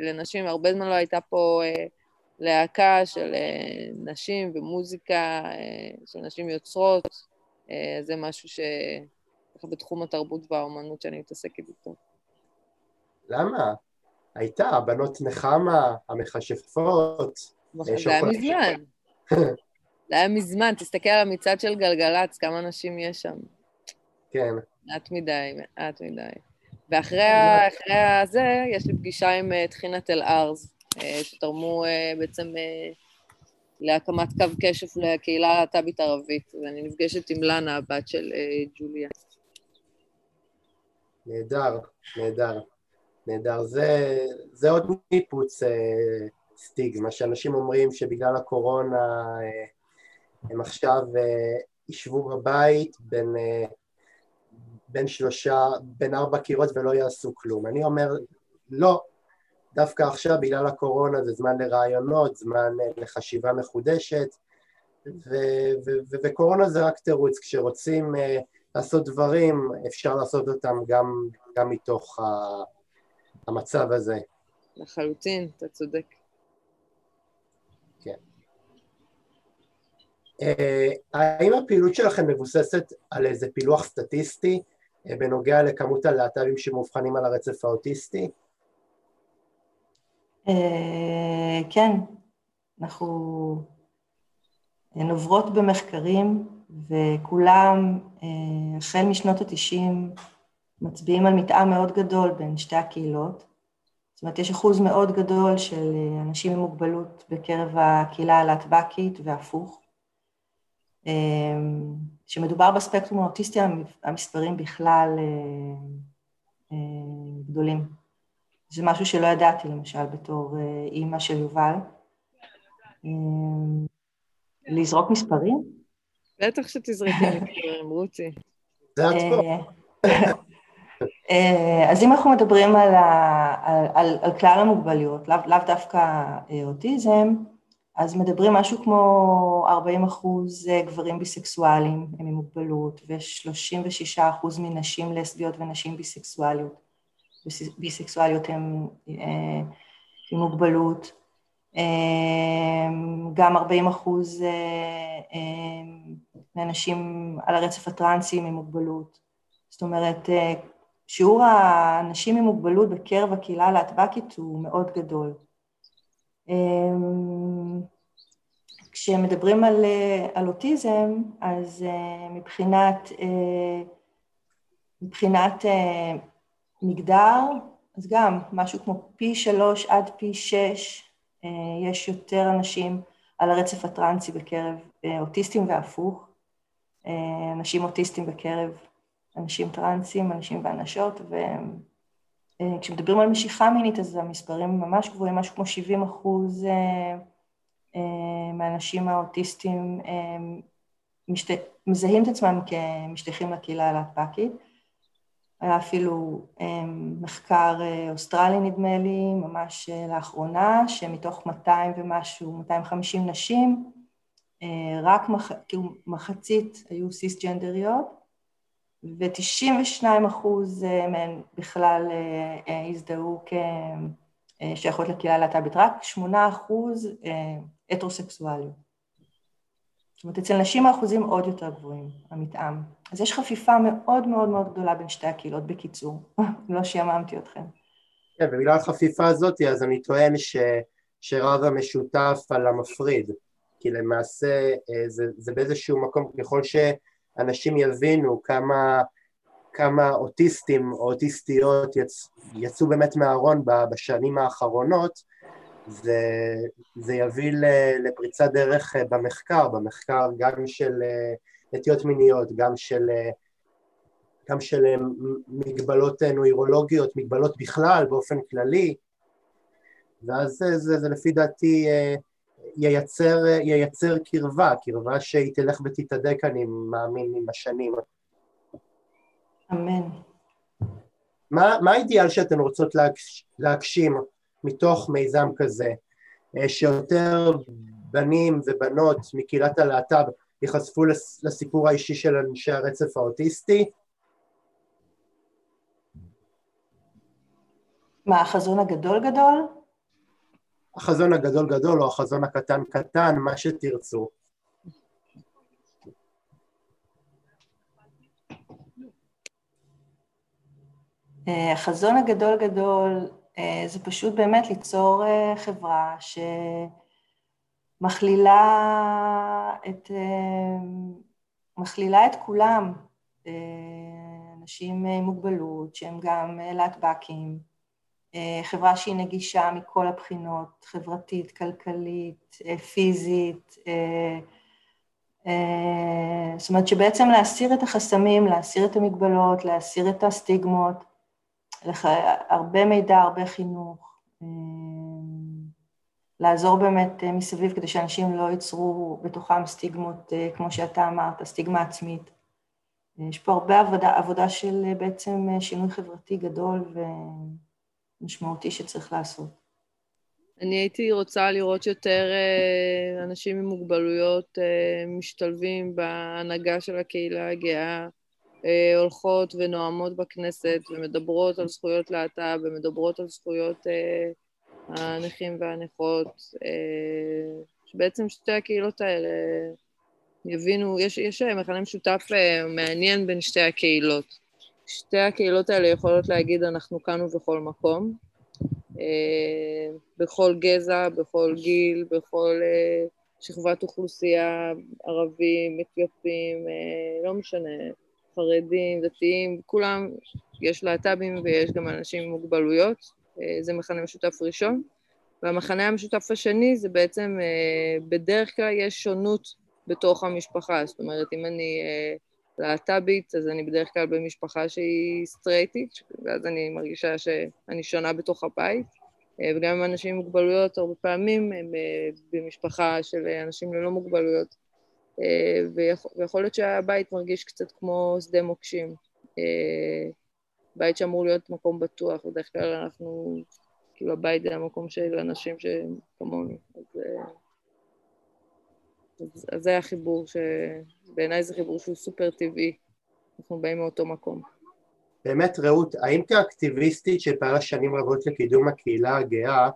לנשים, הרבה זמן לא הייתה פה להקה של נשים ומוזיקה, של נשים יוצרות, זה משהו ש... בתחום התרבות והאומנות שאני מתעסקת איתו. למה? הייתה, הבנות נחמה, המכשפות. זה היה מזמן. זה היה מזמן, תסתכל על המצעד של גלגלצ, כמה נשים יש שם. כן. מעט מדי, מעט מדי. ואחרי הזה, יש לי פגישה עם טחינת אל-ארז, שתרמו בעצם להקמת קו קשף לקהילה הלהט"בית ערבית, ואני נפגשת עם לנה, הבת של ג'וליה. נהדר, נהדר, נהדר. זה, זה עוד ניפוץ אה, סטיגמה, שאנשים אומרים שבגלל הקורונה אה, הם עכשיו אה, ישבו בבית בין, אה, בין שלושה, בין ארבע קירות ולא יעשו כלום. אני אומר, לא, דווקא עכשיו בגלל הקורונה זה זמן לרעיונות, זמן אה, לחשיבה מחודשת, ו- ו- ו- וקורונה זה רק תירוץ, כשרוצים uh, לעשות דברים, אפשר לעשות אותם גם, גם מתוך ה, המצב הזה. לחלוטין, אתה צודק. כן. Uh, האם הפעילות שלכם מבוססת על איזה פילוח סטטיסטי uh, בנוגע לכמות הלהט"בים שמאובחנים על הרצף האוטיסטי? Uh, כן, אנחנו נוברות במחקרים וכולם, אה, החל משנות התשעים, מצביעים על מתאם מאוד גדול בין שתי הקהילות. זאת אומרת, יש אחוז מאוד גדול של אה, אנשים עם מוגבלות בקרב הקהילה הלהטב"קית והפוך. אה, כשמדובר בספקטרום האוטיסטי, המספרים בכלל גדולים. זה משהו שלא ידעתי, למשל, בתור אימא של יובל. לזרוק מספרים? בטח שתזרקי מספרים, רוצי. זה את פה. אה, אז אם אנחנו מדברים על, על, על, על כלל המוגבלויות, לאו לא דווקא אה, אוטיזם, אז מדברים משהו כמו 40 אחוז אה, גברים ביסקסואלים הם עם מוגבלות, ו-36 אחוז מנשים לסביות ונשים ביסקסואליות, ביסקסואליות הם עם מוגבלות. אמ, גם 40 אחוז אה, מאנשים על הרצף הטרנסי עם מוגבלות. זאת אומרת, אה, שיעור האנשים עם מוגבלות בקרב הקהילה הלהטב"קית הוא מאוד גדול. אמ, כשמדברים על, אה, על אוטיזם, אז מבחינת, מבחינת מגדר, אז גם משהו כמו פי שלוש עד פי שש אה, יש יותר אנשים על הרצף הטרנסי בקרב אה, אוטיסטים והפוך, אה, אנשים אוטיסטים בקרב אנשים טרנסים, אנשים ואנשות, וכשמדברים על משיכה מינית אז המספרים ממש גבוהים, משהו כמו 70 אחוז מהאנשים האוטיסטים מזהים את עצמם כמשתייכים לקהילה הלהטב"קית. היה אפילו מחקר אה, אוסטרלי נדמה לי, ממש אה, לאחרונה, שמתוך 200 ומשהו, 250 נשים, אה, רק מח... כאילו מחצית היו סיסג'נדריות, ו-92 אחוז מהן בכלל הזדהו כשייכות לקהילה הלהט"בית, רק 8 אחוז הטרוסקסואליות. זאת אומרת, אצל נשים האחוזים עוד יותר גבוהים, המתאם. אז יש חפיפה מאוד מאוד מאוד גדולה בין שתי הקהילות, בקיצור. לא שיממתי אתכם. כן, ובגלל החפיפה הזאת, אז אני טוען ש, שרב המשותף על המפריד. כי למעשה אה, זה, זה באיזשהו מקום, ככל שאנשים יבינו כמה, כמה אוטיסטים או אוטיסטיות יצ, יצאו באמת מהארון בשנים האחרונות, זה, זה יביא לפריצת דרך אה, במחקר, במחקר גם של אה, נטיות מיניות, גם של, אה, גם של מגבלות נוירולוגיות, מגבלות בכלל באופן כללי, ואז זה, זה, זה לפי דעתי ייצר, ייצר קרבה, קרבה שהיא תלך ותתהדק, אני מאמין, עם השנים. אמן. מה, מה האידיאל שאתן רוצות להגש, להגשים מתוך מיזם כזה, אה, שיותר בנים ובנות מקהילת הלהט"ב ייחשפו לסיפור האישי של אנשי הרצף האוטיסטי? מה, החזון הגדול גדול? החזון הגדול גדול או החזון הקטן קטן, מה שתרצו. אה, החזון הגדול גדול אה, זה פשוט באמת ליצור אה, חברה שמכלילה את, מכלילה את כולם, אנשים עם מוגבלות שהם גם להטב"קים, חברה שהיא נגישה מכל הבחינות, חברתית, כלכלית, פיזית, זאת אומרת שבעצם להסיר את החסמים, להסיר את המגבלות, להסיר את הסטיגמות, לך הרבה מידע, הרבה חינוך, אה, לעזור באמת אה, מסביב כדי שאנשים לא ייצרו בתוכם סטיגמות, אה, כמו שאתה אמרת, סטיגמה עצמית. יש פה הרבה עבודה, עבודה של בעצם שינוי חברתי גדול ומשמעותי שצריך לעשות. אני הייתי רוצה לראות יותר אנשים עם מוגבלויות משתלבים בהנהגה של הקהילה הגאה, אה, הולכות ונואמות בכנסת ומדברות על זכויות להט"ב ומדברות על זכויות אה, הנכים והנכות, אה, שבעצם שתי הקהילות האלה יבינו, יש, יש מכנה משותף מעניין בין שתי הקהילות. שתי הקהילות האלה יכולות להגיד אנחנו כאן ובכל מקום, בכל גזע, בכל גיל, בכל שכבת אוכלוסייה, ערבים, אתיופים, לא משנה, חרדים, דתיים, כולם, יש להט"בים ויש גם אנשים עם מוגבלויות, אה, זה מכנה משותף ראשון. והמכנה המשותף השני זה בעצם, אה, בדרך כלל יש שונות בתוך המשפחה, זאת אומרת, אם אני אה, להט"בית, אז אני בדרך כלל במשפחה שהיא סטרייטית, ואז אני מרגישה שאני שונה בתוך הבית, וגם עם אנשים עם מוגבלויות, הרבה פעמים הם במשפחה של אנשים ללא מוגבלויות, אה, ויכול להיות שהבית מרגיש קצת כמו שדה מוקשים. אה, בית שאמור להיות מקום בטוח, בדרך כלל אנחנו, כאילו הבית זה המקום של אנשים שכמונו. אז, אה, אז, אז זה החיבור, שבעיניי זה חיבור שהוא סופר טבעי, אנחנו באים מאותו מקום. באמת רעות, האם כאקטיביסטית שפעלה שנים רבות לקידום הקהילה הגאה,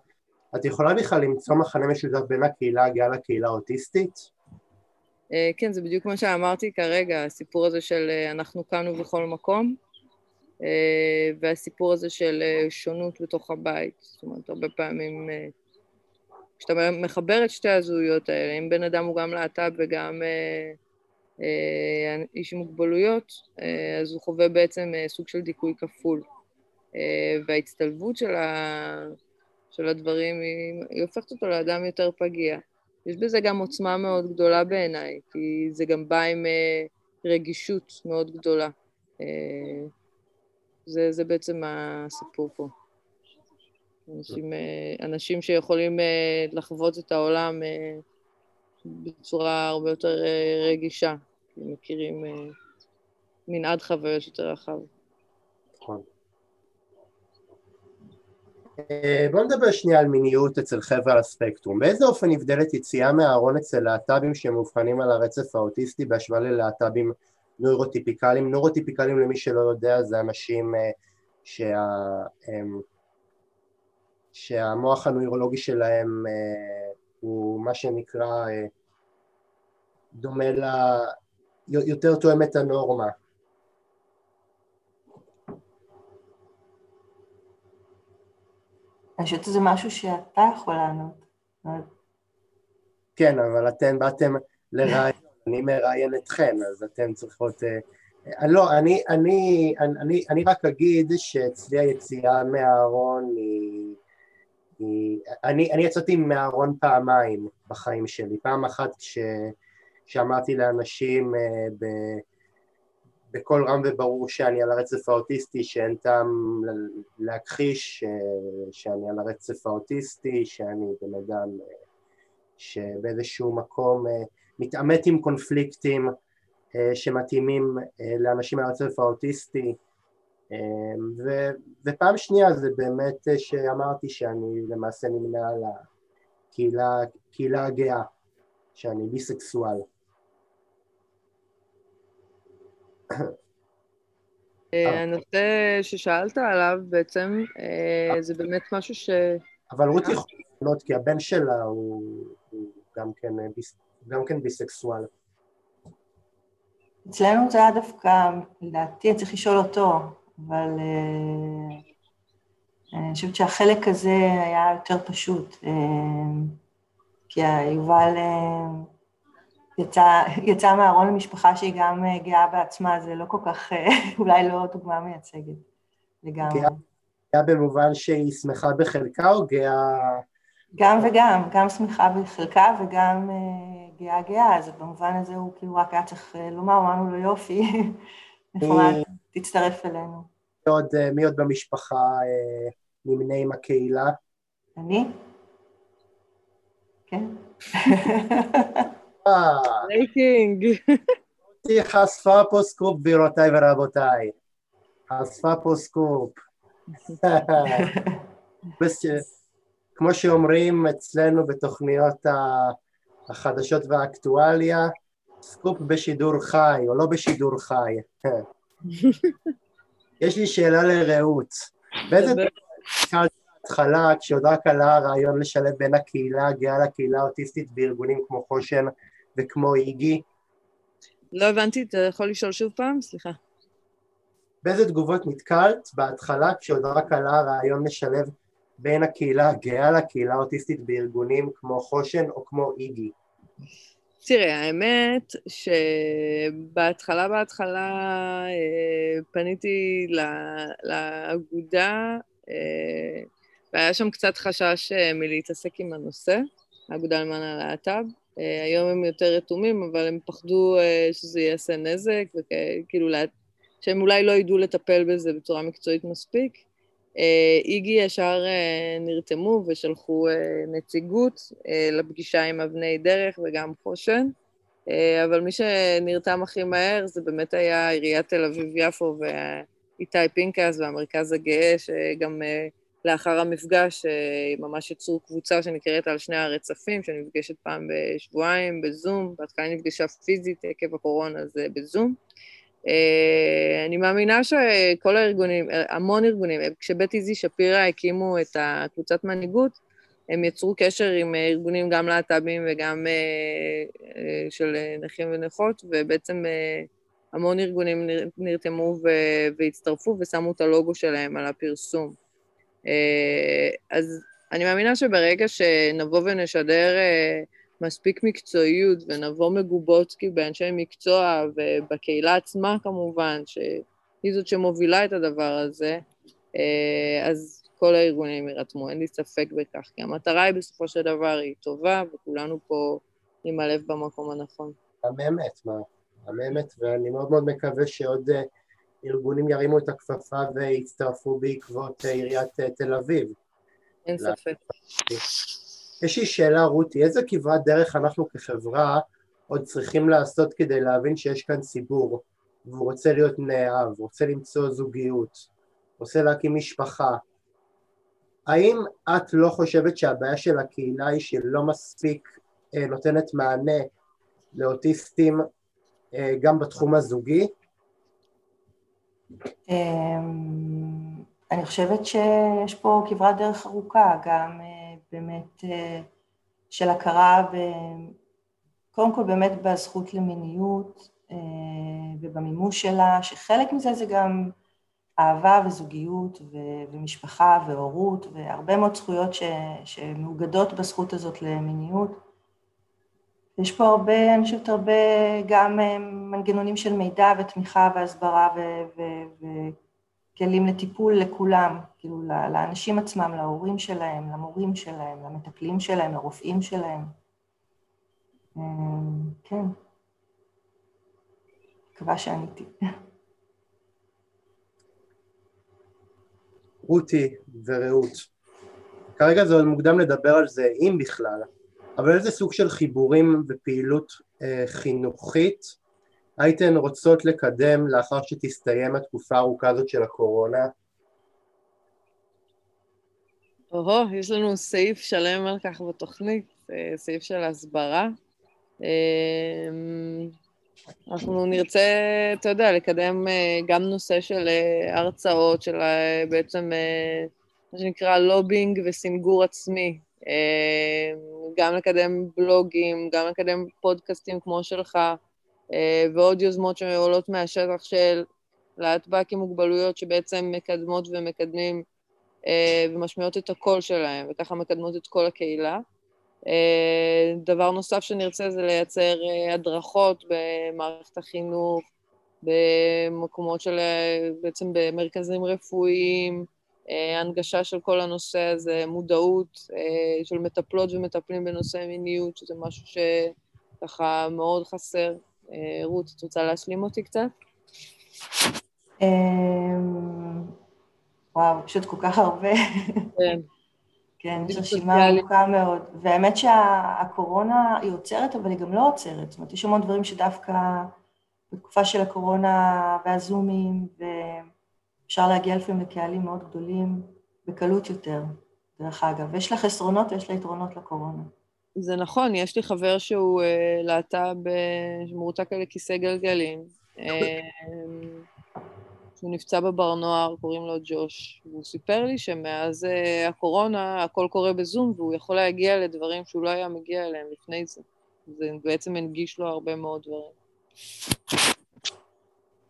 את יכולה בכלל למצוא מחנה משותף בין הקהילה הגאה לקהילה האוטיסטית? אה, כן, זה בדיוק מה שאמרתי כרגע, הסיפור הזה של אה, אנחנו כאן ובכל מקום, אה, והסיפור הזה של שונות בתוך הבית. זאת אומרת, הרבה פעמים, כשאתה מחבר את שתי הזהויות האלה, אם בן אדם הוא גם להט"ב וגם איש עם מוגבלויות, אז הוא חווה בעצם סוג של דיכוי כפול. וההצטלבות של, ה... של הדברים, היא, היא הופכת אותו לאדם יותר פגיע. יש בזה גם עוצמה מאוד גדולה בעיניי, כי זה גם בא עם אה, רגישות מאוד גדולה. אה, זה, זה בעצם הסיפור פה. אנשים, אה, אנשים שיכולים לחוות את העולם בצורה הרבה יותר רגישה, כי מכירים מנעד חוויות יותר רחב. נכון. אה, בואו נדבר שנייה על מיניות אצל חבר'ה על הספקטרום. באיזה אופן נבדלת יציאה מהארון אצל להט"בים שמאובחנים על הרצף האוטיסטי בהשוואה ללהט"בים נוירוטיפיקליים? נוירוטיפיקליים למי שלא יודע זה אנשים אה, שה... שהמוח הנוירולוגי שלהם אה, הוא מה שנקרא דומה ל... יותר תואם את הנורמה אני חושבת שזה משהו שאתה יכול לענות. כן, אבל אתן באתם לראיין, אני מראיין אתכן, אז אתן צריכות... אה, אה, לא, אני, אני, אני, אני רק אגיד שאצלי היציאה מהארון היא... אני, אני יצאתי מהארון פעמיים בחיים שלי, פעם אחת כש, שאמרתי לאנשים אה, ב... בקול רם וברור שאני על הרצף האוטיסטי, שאין טעם להכחיש שאני על הרצף האוטיסטי, שאני בן אדם שבאיזשהו מקום אה, מתעמת עם קונפליקטים אה, שמתאימים אה, לאנשים על הרצף האוטיסטי, ופעם שנייה זה באמת שאמרתי שאני למעשה נמנה על הקהילה הגאה, שאני ביסקסואל. הנושא ששאלת עליו בעצם, זה באמת משהו ש... אבל רות יכולה לענות כי הבן שלה הוא, גם, כן, גם כן ביסקסואל. אצלנו זה היה דווקא, לדעתי, אני צריך לשאול אותו, אבל uh, אני חושבת שהחלק הזה היה יותר פשוט, uh, כי יובל uh, יצא, יצא מהארון למשפחה שהיא גם גאה בעצמה, זה לא כל כך, אולי לא דוגמה מייצגת לגמרי. גאה במובן שהיא שמחה בחלקה או גאה... גם וגם, גם שמחה בחלקה וגם גאה גאה, אז במובן הזה הוא כאילו רק היה צריך לומר, אמרנו לו יופי, נחמד, תצטרף אלינו. מי עוד, מי עוד במשפחה אה, נמנה עם הקהילה? אני? כן. breaking. רותי חשפה פה סקופ גבירותיי ורבותיי. חשפה פה סקופ. כמו שאומרים אצלנו בתוכניות החדשות והאקטואליה, סקופ בשידור חי, או לא בשידור חי. יש לי שאלה לרעות. באיזה התחלה, כשעוד רק עלה הרעיון לשלב בין הקהילה הגאה לקהילה האוטיסטית בארגונים כמו חושן וכמו איגי? לא הבנתי, אתה יכול לשאול שוב פעם? סליחה. באיזה תגובות נתקלת בהתחלה כשעוד רק עלה הרעיון לשלב בין הקהילה הגאה לקהילה האוטיסטית בארגונים כמו חושן או כמו איגי? תראה, האמת שבהתחלה, בהתחלה אה, פניתי לאגודה אה, והיה שם קצת חשש אה, מלהתעסק עם הנושא, האגודה למען הלהט"ב. היום הם יותר רתומים, אבל הם פחדו שזה יעשה נזק, וכאילו שהם אולי לא ידעו לטפל בזה בצורה מקצועית מספיק. איגי ישר נרתמו ושלחו נציגות לפגישה עם אבני דרך וגם חושן, אבל מי שנרתם הכי מהר זה באמת היה עיריית תל אביב-יפו ואיתי פינקס והמרכז הגאה, שגם לאחר המפגש ממש יצרו קבוצה שנקראת על שני הרצפים, שנפגשת פעם בשבועיים בזום, בהתחלה נפגשה פיזית עקב הקורונה, זה בזום. Uh, אני מאמינה שכל הארגונים, המון ארגונים, כשבית איזי שפירא הקימו את הקבוצת מנהיגות, הם יצרו קשר עם ארגונים גם להט"בים וגם uh, uh, של נכים ונכות, ובעצם המון ארגונים נרתמו והצטרפו ושמו את הלוגו שלהם על הפרסום. אז אני מאמינה שברגע שנבוא ונשדר מספיק מקצועיות ונבוא מגובות באנשי מקצוע ובקהילה עצמה כמובן, שהיא זאת שמובילה את הדבר הזה, אה, אז כל הארגונים יירתמו, אין לי ספק בכך, כי המטרה היא בסופו של דבר היא טובה וכולנו פה עם הלב במקום הנכון. המאמת, מה? המאמת, ואני מאוד מאוד מקווה שעוד אה, ארגונים ירימו את הכפפה ויצטרפו בעקבות אה, עיריית תל אביב. אין ספק. יש לי שאלה רותי, איזה כברת דרך אנחנו כחברה עוד צריכים לעשות כדי להבין שיש כאן ציבור והוא רוצה להיות נאהב, רוצה למצוא זוגיות, רוצה להקים משפחה האם את לא חושבת שהבעיה של הקהילה היא שלא מספיק אה, נותנת מענה לאוטיסטים אה, גם בתחום הזוגי? אמ, אני חושבת שיש פה כברת דרך ארוכה, גם אה, באמת אה, של הכרה, ב... קודם כל באמת בזכות למיניות אה, ובמימוש שלה, שחלק מזה זה גם אהבה וזוגיות ומשפחה והורות והרבה מאוד זכויות. שמאוגדות בזכות הזאת למיניות. יש פה הרבה, אני חושבת הרבה גם אה, מנגנונים של מידע ותמיכה והסברה ו... ו... ו... כלים לטיפול לכולם, כאילו לאנשים עצמם, להורים שלהם, למורים שלהם, למטפלים שלהם, לרופאים שלהם. אמ, כן. מקווה שעניתי. רותי ורעות, כרגע זה עוד מוקדם לדבר על זה, אם בכלל, אבל איזה סוג של חיבורים ופעילות אה, חינוכית הייתן רוצות לקדם לאחר שתסתיים התקופה הארוכה הזאת של הקורונה? או, יש לנו סעיף שלם על כך בתוכנית, אה, סעיף של הסברה. אה, אנחנו נרצה, אתה יודע, לקדם אה, גם נושא של הרצאות, של בעצם מה שנקרא לובינג וסינגור עצמי. גם לקדם בלוגים, גם לקדם פודקאסטים כמו שלך, ועוד יוזמות שעולות מהשטח של להטב"ק עם מוגבלויות שבעצם מקדמות ומקדמים אה, ומשמיעות את הקול שלהם, וככה מקדמות את כל הקהילה. אה, דבר נוסף שנרצה זה לייצר אה, הדרכות במערכת החינוך, במקומות של, בעצם במרכזים רפואיים, הנגשה של כל הנושא הזה, מודעות של מטפלות ומטפלים בנושא מיניות, שזה משהו שככה מאוד חסר. רות, את רוצה להשלים אותי קצת? אמ, וואו, פשוט כל כך הרבה. כן. כן, יש רשימה ארוכה מאוד. והאמת שהקורונה היא עוצרת, אבל היא גם לא עוצרת. זאת אומרת, יש המון דברים שדווקא בתקופה של הקורונה והזומים, ואפשר להגיע לפעמים לקהלים מאוד גדולים בקלות יותר, דרך אגב. יש לה חסרונות ויש לה יתרונות לקורונה. זה נכון, יש לי חבר שהוא אה, להט"ב, אה, שמורתק על כיסא גלגלים. אה, שהוא נפצע בבר נוער, קוראים לו ג'וש, והוא סיפר לי שמאז uh, הקורונה הכל קורה בזום, והוא יכול להגיע לדברים שהוא לא היה מגיע אליהם לפני זה. זה בעצם הנגיש לו הרבה מאוד דברים.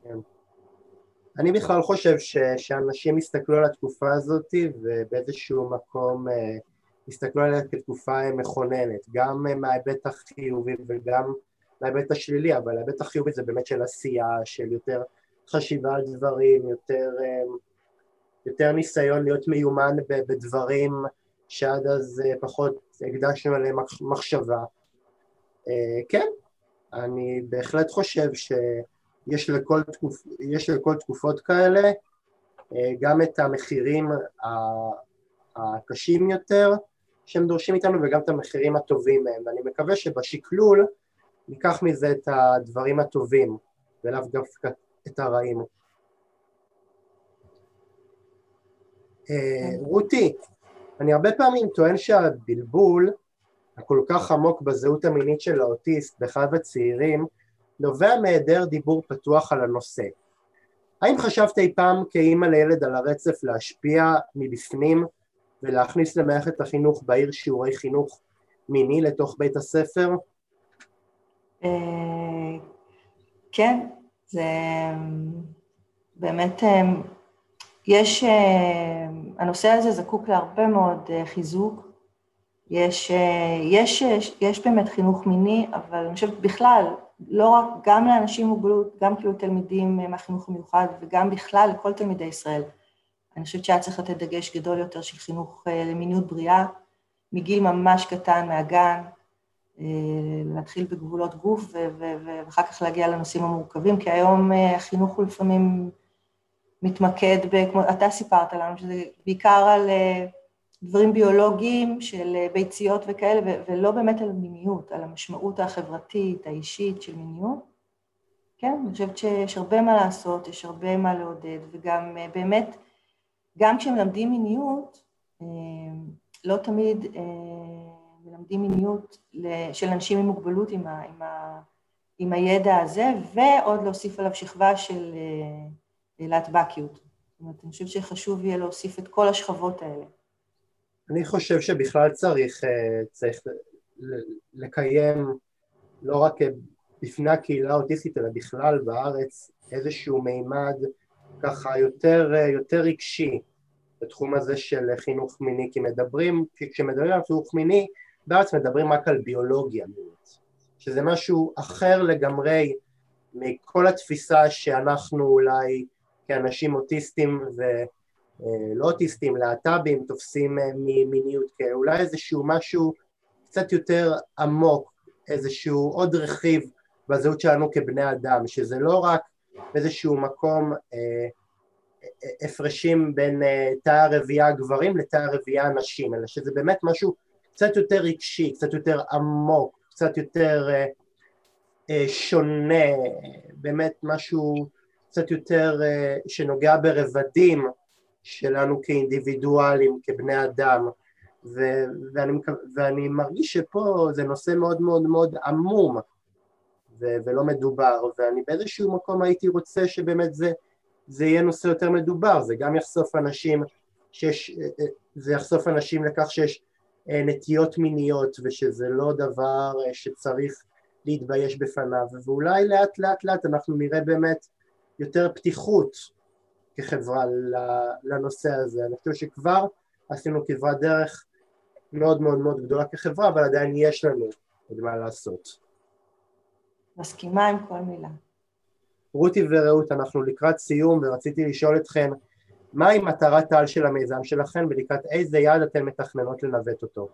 כן. אני בכלל חושב ש, שאנשים יסתכלו על התקופה הזאת ובאיזשהו מקום uh, יסתכלו עליה כתקופה uh, מכוננת, גם uh, מההיבט החיובי וגם מההיבט השלילי, אבל ההיבט החיובי זה באמת של עשייה, של יותר חשיבה על דברים, יותר, אמ, יותר ניסיון להיות מיומן בדברים שעד אז אה, פחות הקדשנו עליהם מחשבה. אה, כן, אני בהחלט חושב שיש לכל, תקופ, לכל תקופות כאלה אה, גם את המחירים הקשים יותר שהם דורשים איתנו וגם את המחירים הטובים מהם ואני מקווה שבשקלול ניקח מזה את הדברים הטובים ולאו דווקא את הרעים. אה, רותי, אני הרבה פעמים טוען שהבלבול הכל כך עמוק בזהות המינית של האוטיסט בחייו הצעירים נובע מהיעדר דיבור פתוח על הנושא. האם חשבת אי פעם כאימא לילד על הרצף להשפיע מבפנים ולהכניס למערכת החינוך בעיר שיעורי חינוך מיני לתוך בית הספר? אה, כן, זה באמת, יש, הנושא הזה זקוק להרבה מאוד חיזוק. יש, יש, יש באמת חינוך מיני, אבל אני חושבת בכלל, לא רק, גם לאנשים עם מוגבלות, גם כאילו תלמידים מהחינוך המיוחד וגם בכלל לכל תלמידי ישראל. אני חושבת שהיה צריך לתת דגש גדול יותר של חינוך למיניות בריאה, מגיל ממש קטן, מהגן, אה, להתחיל בגבולות גוף ואחר כך להגיע לנושאים המורכבים, כי היום אה, החינוך הוא לפעמים מתמקד, כמו אתה סיפרת לנו, שזה בעיקר על אה, דברים ביולוגיים של ביציות וכאלה, ולא באמת על מיניות, על המשמעות החברתית, האישית של מיניות. כן, אני חושבת שיש הרבה מה לעשות, יש הרבה מה לעודד, וגם באמת, גם כשמלמדים מיניות, לא תמיד מלמדים מיניות של אנשים עם מוגבלות עם, ה, עם, ה, עם הידע הזה, ועוד להוסיף עליו שכבה של אה, להטבקיות. זאת אומרת, אני חושבת שחשוב יהיה להוסיף את כל השכבות האלה. אני חושב שבכלל צריך, אה, צריך לקיים לא רק בפני הקהילה האוטיסטית, אלא בכלל בארץ איזשהו מימד ככה יותר, אה, יותר רגשי בתחום הזה של חינוך מיני, כי מדברים, כשמדברים על חינוך מיני בארץ מדברים רק על ביולוגיה מינית, שזה משהו אחר לגמרי מכל התפיסה שאנחנו אולי כאנשים אוטיסטים ולא אוטיסטים, להט"בים, תופסים אה, ממיניות כאולי איזשהו משהו קצת יותר עמוק, איזשהו עוד רכיב בזהות שלנו כבני אדם, שזה לא רק באיזשהו מקום אה, הפרשים בין אה, תא הרבייה הגברים לתא הרבייה הנשים, אלא שזה באמת משהו קצת יותר רגשי, קצת יותר עמוק, קצת יותר אה, אה, שונה, באמת משהו קצת יותר אה, שנוגע ברבדים שלנו כאינדיבידואלים, כבני אדם, ו- ואני, ואני מרגיש שפה זה נושא מאוד מאוד מאוד עמום ו- ולא מדובר, ואני באיזשהו מקום הייתי רוצה שבאמת זה, זה יהיה נושא יותר מדובר, זה גם יחשוף אנשים שיש, זה יחשוף אנשים לכך שיש נטיות מיניות ושזה לא דבר שצריך להתבייש בפניו, ואולי לאט לאט לאט אנחנו נראה באמת יותר פתיחות כחברה לנושא הזה. אני חושב שכבר עשינו כברת דרך מאוד מאוד מאוד גדולה כחברה, אבל עדיין יש לנו עוד מה לעשות. מסכימה עם כל מילה. רותי ורעות, אנחנו לקראת סיום ורציתי לשאול אתכם מהי מטרת העל של המיזם שלכם ולקראת איזה יעד אתן מתכננות לנווט אותו?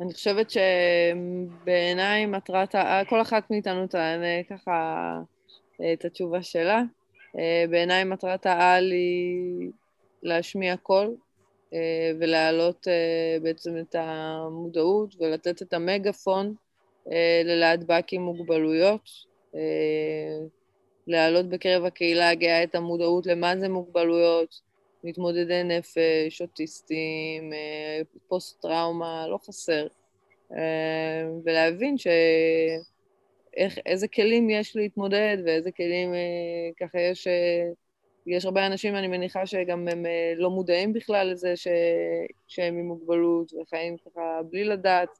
אני חושבת שבעיניי מטרת העל, כל אחת מאיתנו תענה ככה אה, את התשובה שלה. אה, בעיניי מטרת העל היא להשמיע קול ולהעלות בעצם את המודעות ולתת את המגפון ללהטב"ק עם מוגבלויות, להעלות בקרב הקהילה הגאה את המודעות למה זה מוגבלויות, מתמודדי נפש, אוטיסטים, אה, פוסט-טראומה, לא חסר. אה, ולהבין ש... איך, איזה כלים יש להתמודד ואיזה כלים אה, ככה יש... יש הרבה אנשים, אני מניחה, שגם הם לא מודעים בכלל לזה ש... שהם עם מוגבלות וחיים ככה בלי לדעת.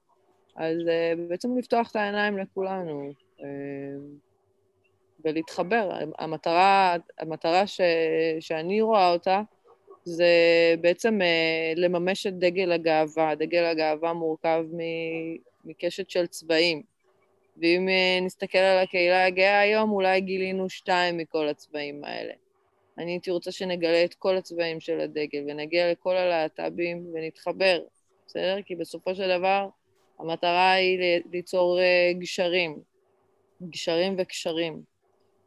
אז בעצם לפתוח את העיניים לכולנו ולהתחבר. המטרה, המטרה ש... שאני רואה אותה זה בעצם אה, לממש את דגל הגאווה. דגל הגאווה מורכב מקשת של צבעים. ואם אה, נסתכל על הקהילה הגאה היום, אולי גילינו שתיים מכל הצבעים האלה. אני הייתי רוצה שנגלה את כל הצבעים של הדגל, ונגיע לכל הלהט"בים ונתחבר, בסדר? כי בסופו של דבר המטרה היא ליצור אה, גשרים, גשרים וקשרים.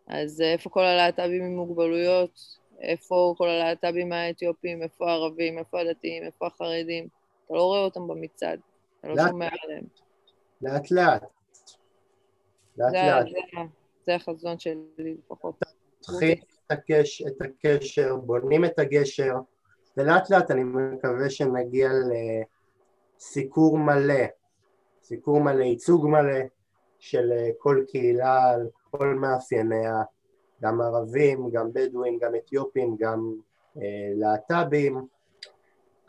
אז איפה כל הלהט"בים עם מוגבלויות? איפה כל הלהט"בים האתיופים, איפה הערבים, איפה הדתיים, איפה החרדים. אתה לא רואה אותם במצעד, אתה לא שומע עליהם. לאט לאט. לאט לאט. זה החזון שלי לפחות. פותחים את הקשר, בונים את הגשר, ולאט לאט אני מקווה שנגיע לסיקור מלא, סיקור מלא, ייצוג מלא של כל קהילה על כל מאפייניה. גם ערבים, גם בדואים, גם אתיופים, גם אה, להט"בים.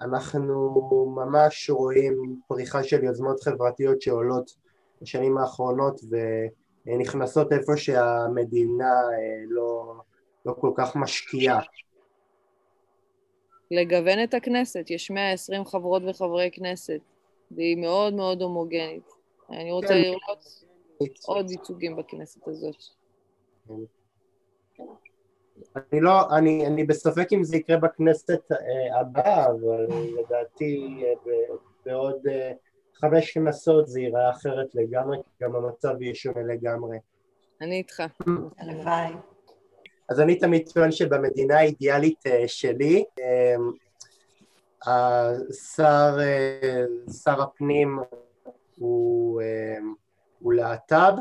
אנחנו ממש רואים פריחה של יוזמות חברתיות שעולות בשנים האחרונות ונכנסות איפה שהמדינה אה, לא, לא כל כך משקיעה. לגוון את הכנסת, יש 120 חברות וחברי כנסת, והיא מאוד מאוד הומוגנית. אני רוצה כן. לראות עוד ייצוגים בכנסת הזאת. אני לא, אני, אני בספק אם זה יקרה בכנסת אה, הבאה, אבל לדעתי אה, בעוד אה, חמש כנסות זה ייראה אחרת לגמרי, כי גם המצב יהיה שונה לגמרי. אני איתך. הלוואי. אז אני תמיד טוען שבמדינה האידיאלית שלי, השר, שר הפנים הוא, הוא להט"ב,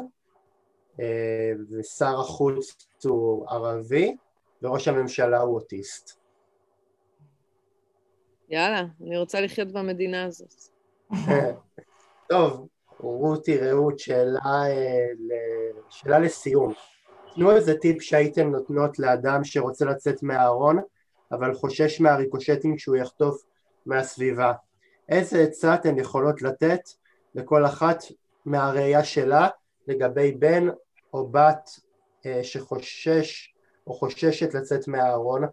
ושר החוץ הוא ערבי, וראש הממשלה הוא אוטיסט. יאללה, אני רוצה לחיות במדינה הזאת. טוב, רותי, רעות, שאלה, אה, שאלה לסיום. תנו איזה טיפ שהייתם נותנות לאדם שרוצה לצאת מהארון, אבל חושש מהריקושטים שהוא יחטוף מהסביבה. איזה עצה אתן יכולות לתת לכל אחת מהראייה שלה לגבי בן או בת אה, שחושש או חוששת לצאת מהארון?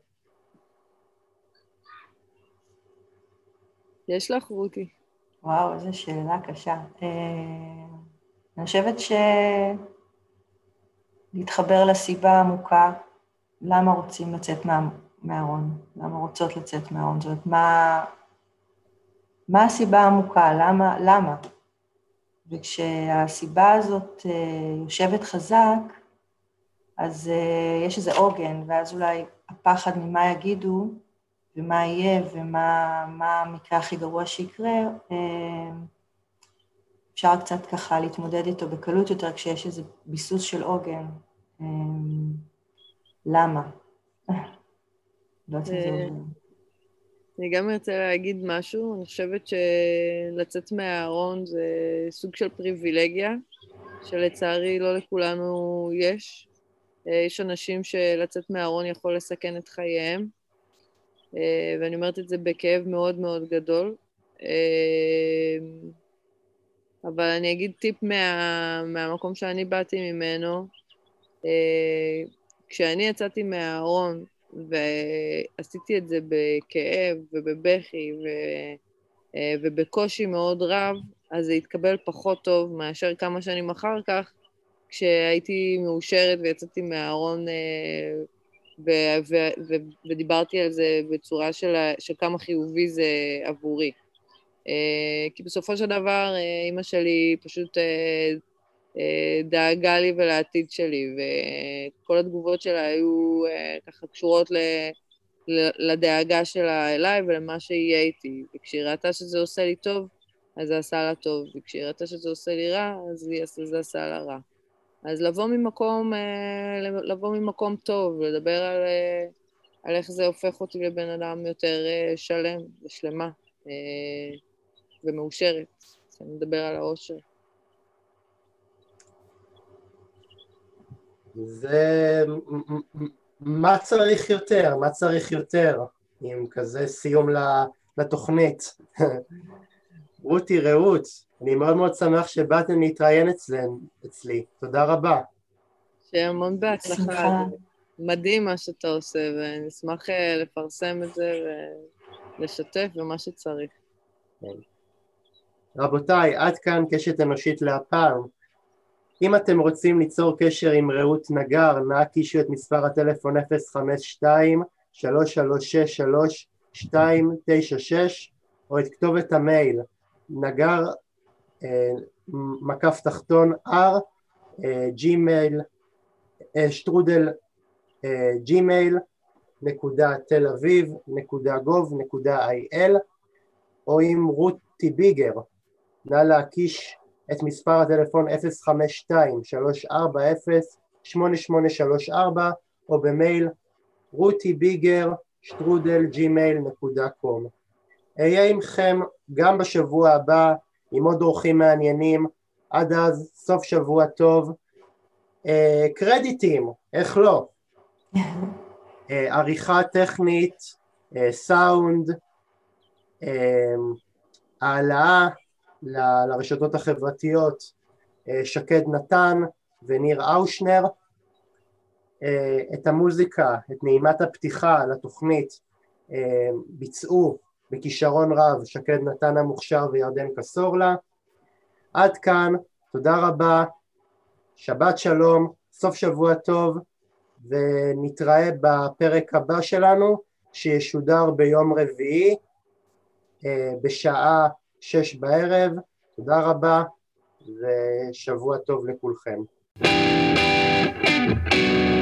יש לך, רותי. וואו, איזו שאלה קשה. אה, אני חושבת להתחבר לסיבה העמוקה, למה רוצים לצאת מה... מהארון, למה רוצות לצאת מהארון, זאת אומרת, מה, מה הסיבה העמוקה, למה, למה? וכשהסיבה הזאת אה, יושבת חזק, אז uh, יש איזה עוגן, ואז אולי הפחד ממה יגידו ומה יהיה ומה המקרה הכי גרוע שיקרה, אפשר קצת ככה להתמודד איתו בקלות יותר כשיש איזה ביסוס של עוגן. למה? לא יודעת אם זה עובד. אני גם ארצה להגיד משהו, אני חושבת שלצאת מהארון זה סוג של פריבילגיה, שלצערי לא לכולנו יש. יש אנשים שלצאת מהארון יכול לסכן את חייהם, ואני אומרת את זה בכאב מאוד מאוד גדול. אבל אני אגיד טיפ מה, מהמקום שאני באתי ממנו. כשאני יצאתי מהארון ועשיתי את זה בכאב ובבכי ו... אה, ובקושי מאוד רב, אז זה התקבל פחות טוב מאשר כמה שנים אחר כך, כשהייתי מאושרת ויצאתי מהארון אה, ו- ו- ו- ודיברתי על זה בצורה של, של כמה חיובי זה עבורי. אה, כי בסופו של דבר אימא שלי פשוט אה, דאגה לי ולעתיד שלי, וכל התגובות שלה היו אה, ככה קשורות ל... לדאגה שלה אליי ולמה שיהיה איתי. וכשהיא ראתה שזה עושה לי טוב, אז זה עשה לה טוב, וכשהיא ראתה שזה עושה לי רע, אז זה עשה לה רע. אז לבוא ממקום, אה, לבוא ממקום טוב, לדבר על, על איך זה הופך אותי לבן אדם יותר שלם ושלמה ומאושרת. אני מדבר על האושר. זה מה צריך יותר, מה צריך יותר, עם כזה סיום לתוכנית. רותי, רעות, אני מאוד מאוד שמח שבאתם להתראיין אצלי, תודה רבה. שיהיה המון בהצלחה, מדהים מה שאתה עושה, ונשמח אה, לפרסם את זה ולשתף במה שצריך. כן. רבותיי, עד כאן קשת אנושית להפעם. אם אתם רוצים ליצור קשר עם רעות נגר, נא קישו את מספר הטלפון 052-3363-296 או את כתובת המייל נגר אה, מקף תחתון r ג'ימייל שטרודל Gmail נקודה תל אביב נקודה gov נקודה IL או עם רותי ביגר נא להקיש את מספר הטלפון 052-340-8834 או במייל רותי שטרודל Gmail נקודה com. אהיה עמכם גם בשבוע הבא עם עוד אורחים מעניינים, עד אז סוף שבוע טוב. אה, קרדיטים, איך לא? אה, עריכה טכנית, אה, סאונד, אה, העלאה ל, לרשתות החברתיות אה, שקד נתן וניר אושנר. אה, את המוזיקה, את נעימת הפתיחה לתוכנית אה, ביצעו בכישרון רב שקד נתן המוכשר וירדן קסורלה. עד כאן, תודה רבה, שבת שלום, סוף שבוע טוב ונתראה בפרק הבא שלנו שישודר ביום רביעי בשעה שש בערב, תודה רבה ושבוע טוב לכולכם. thank you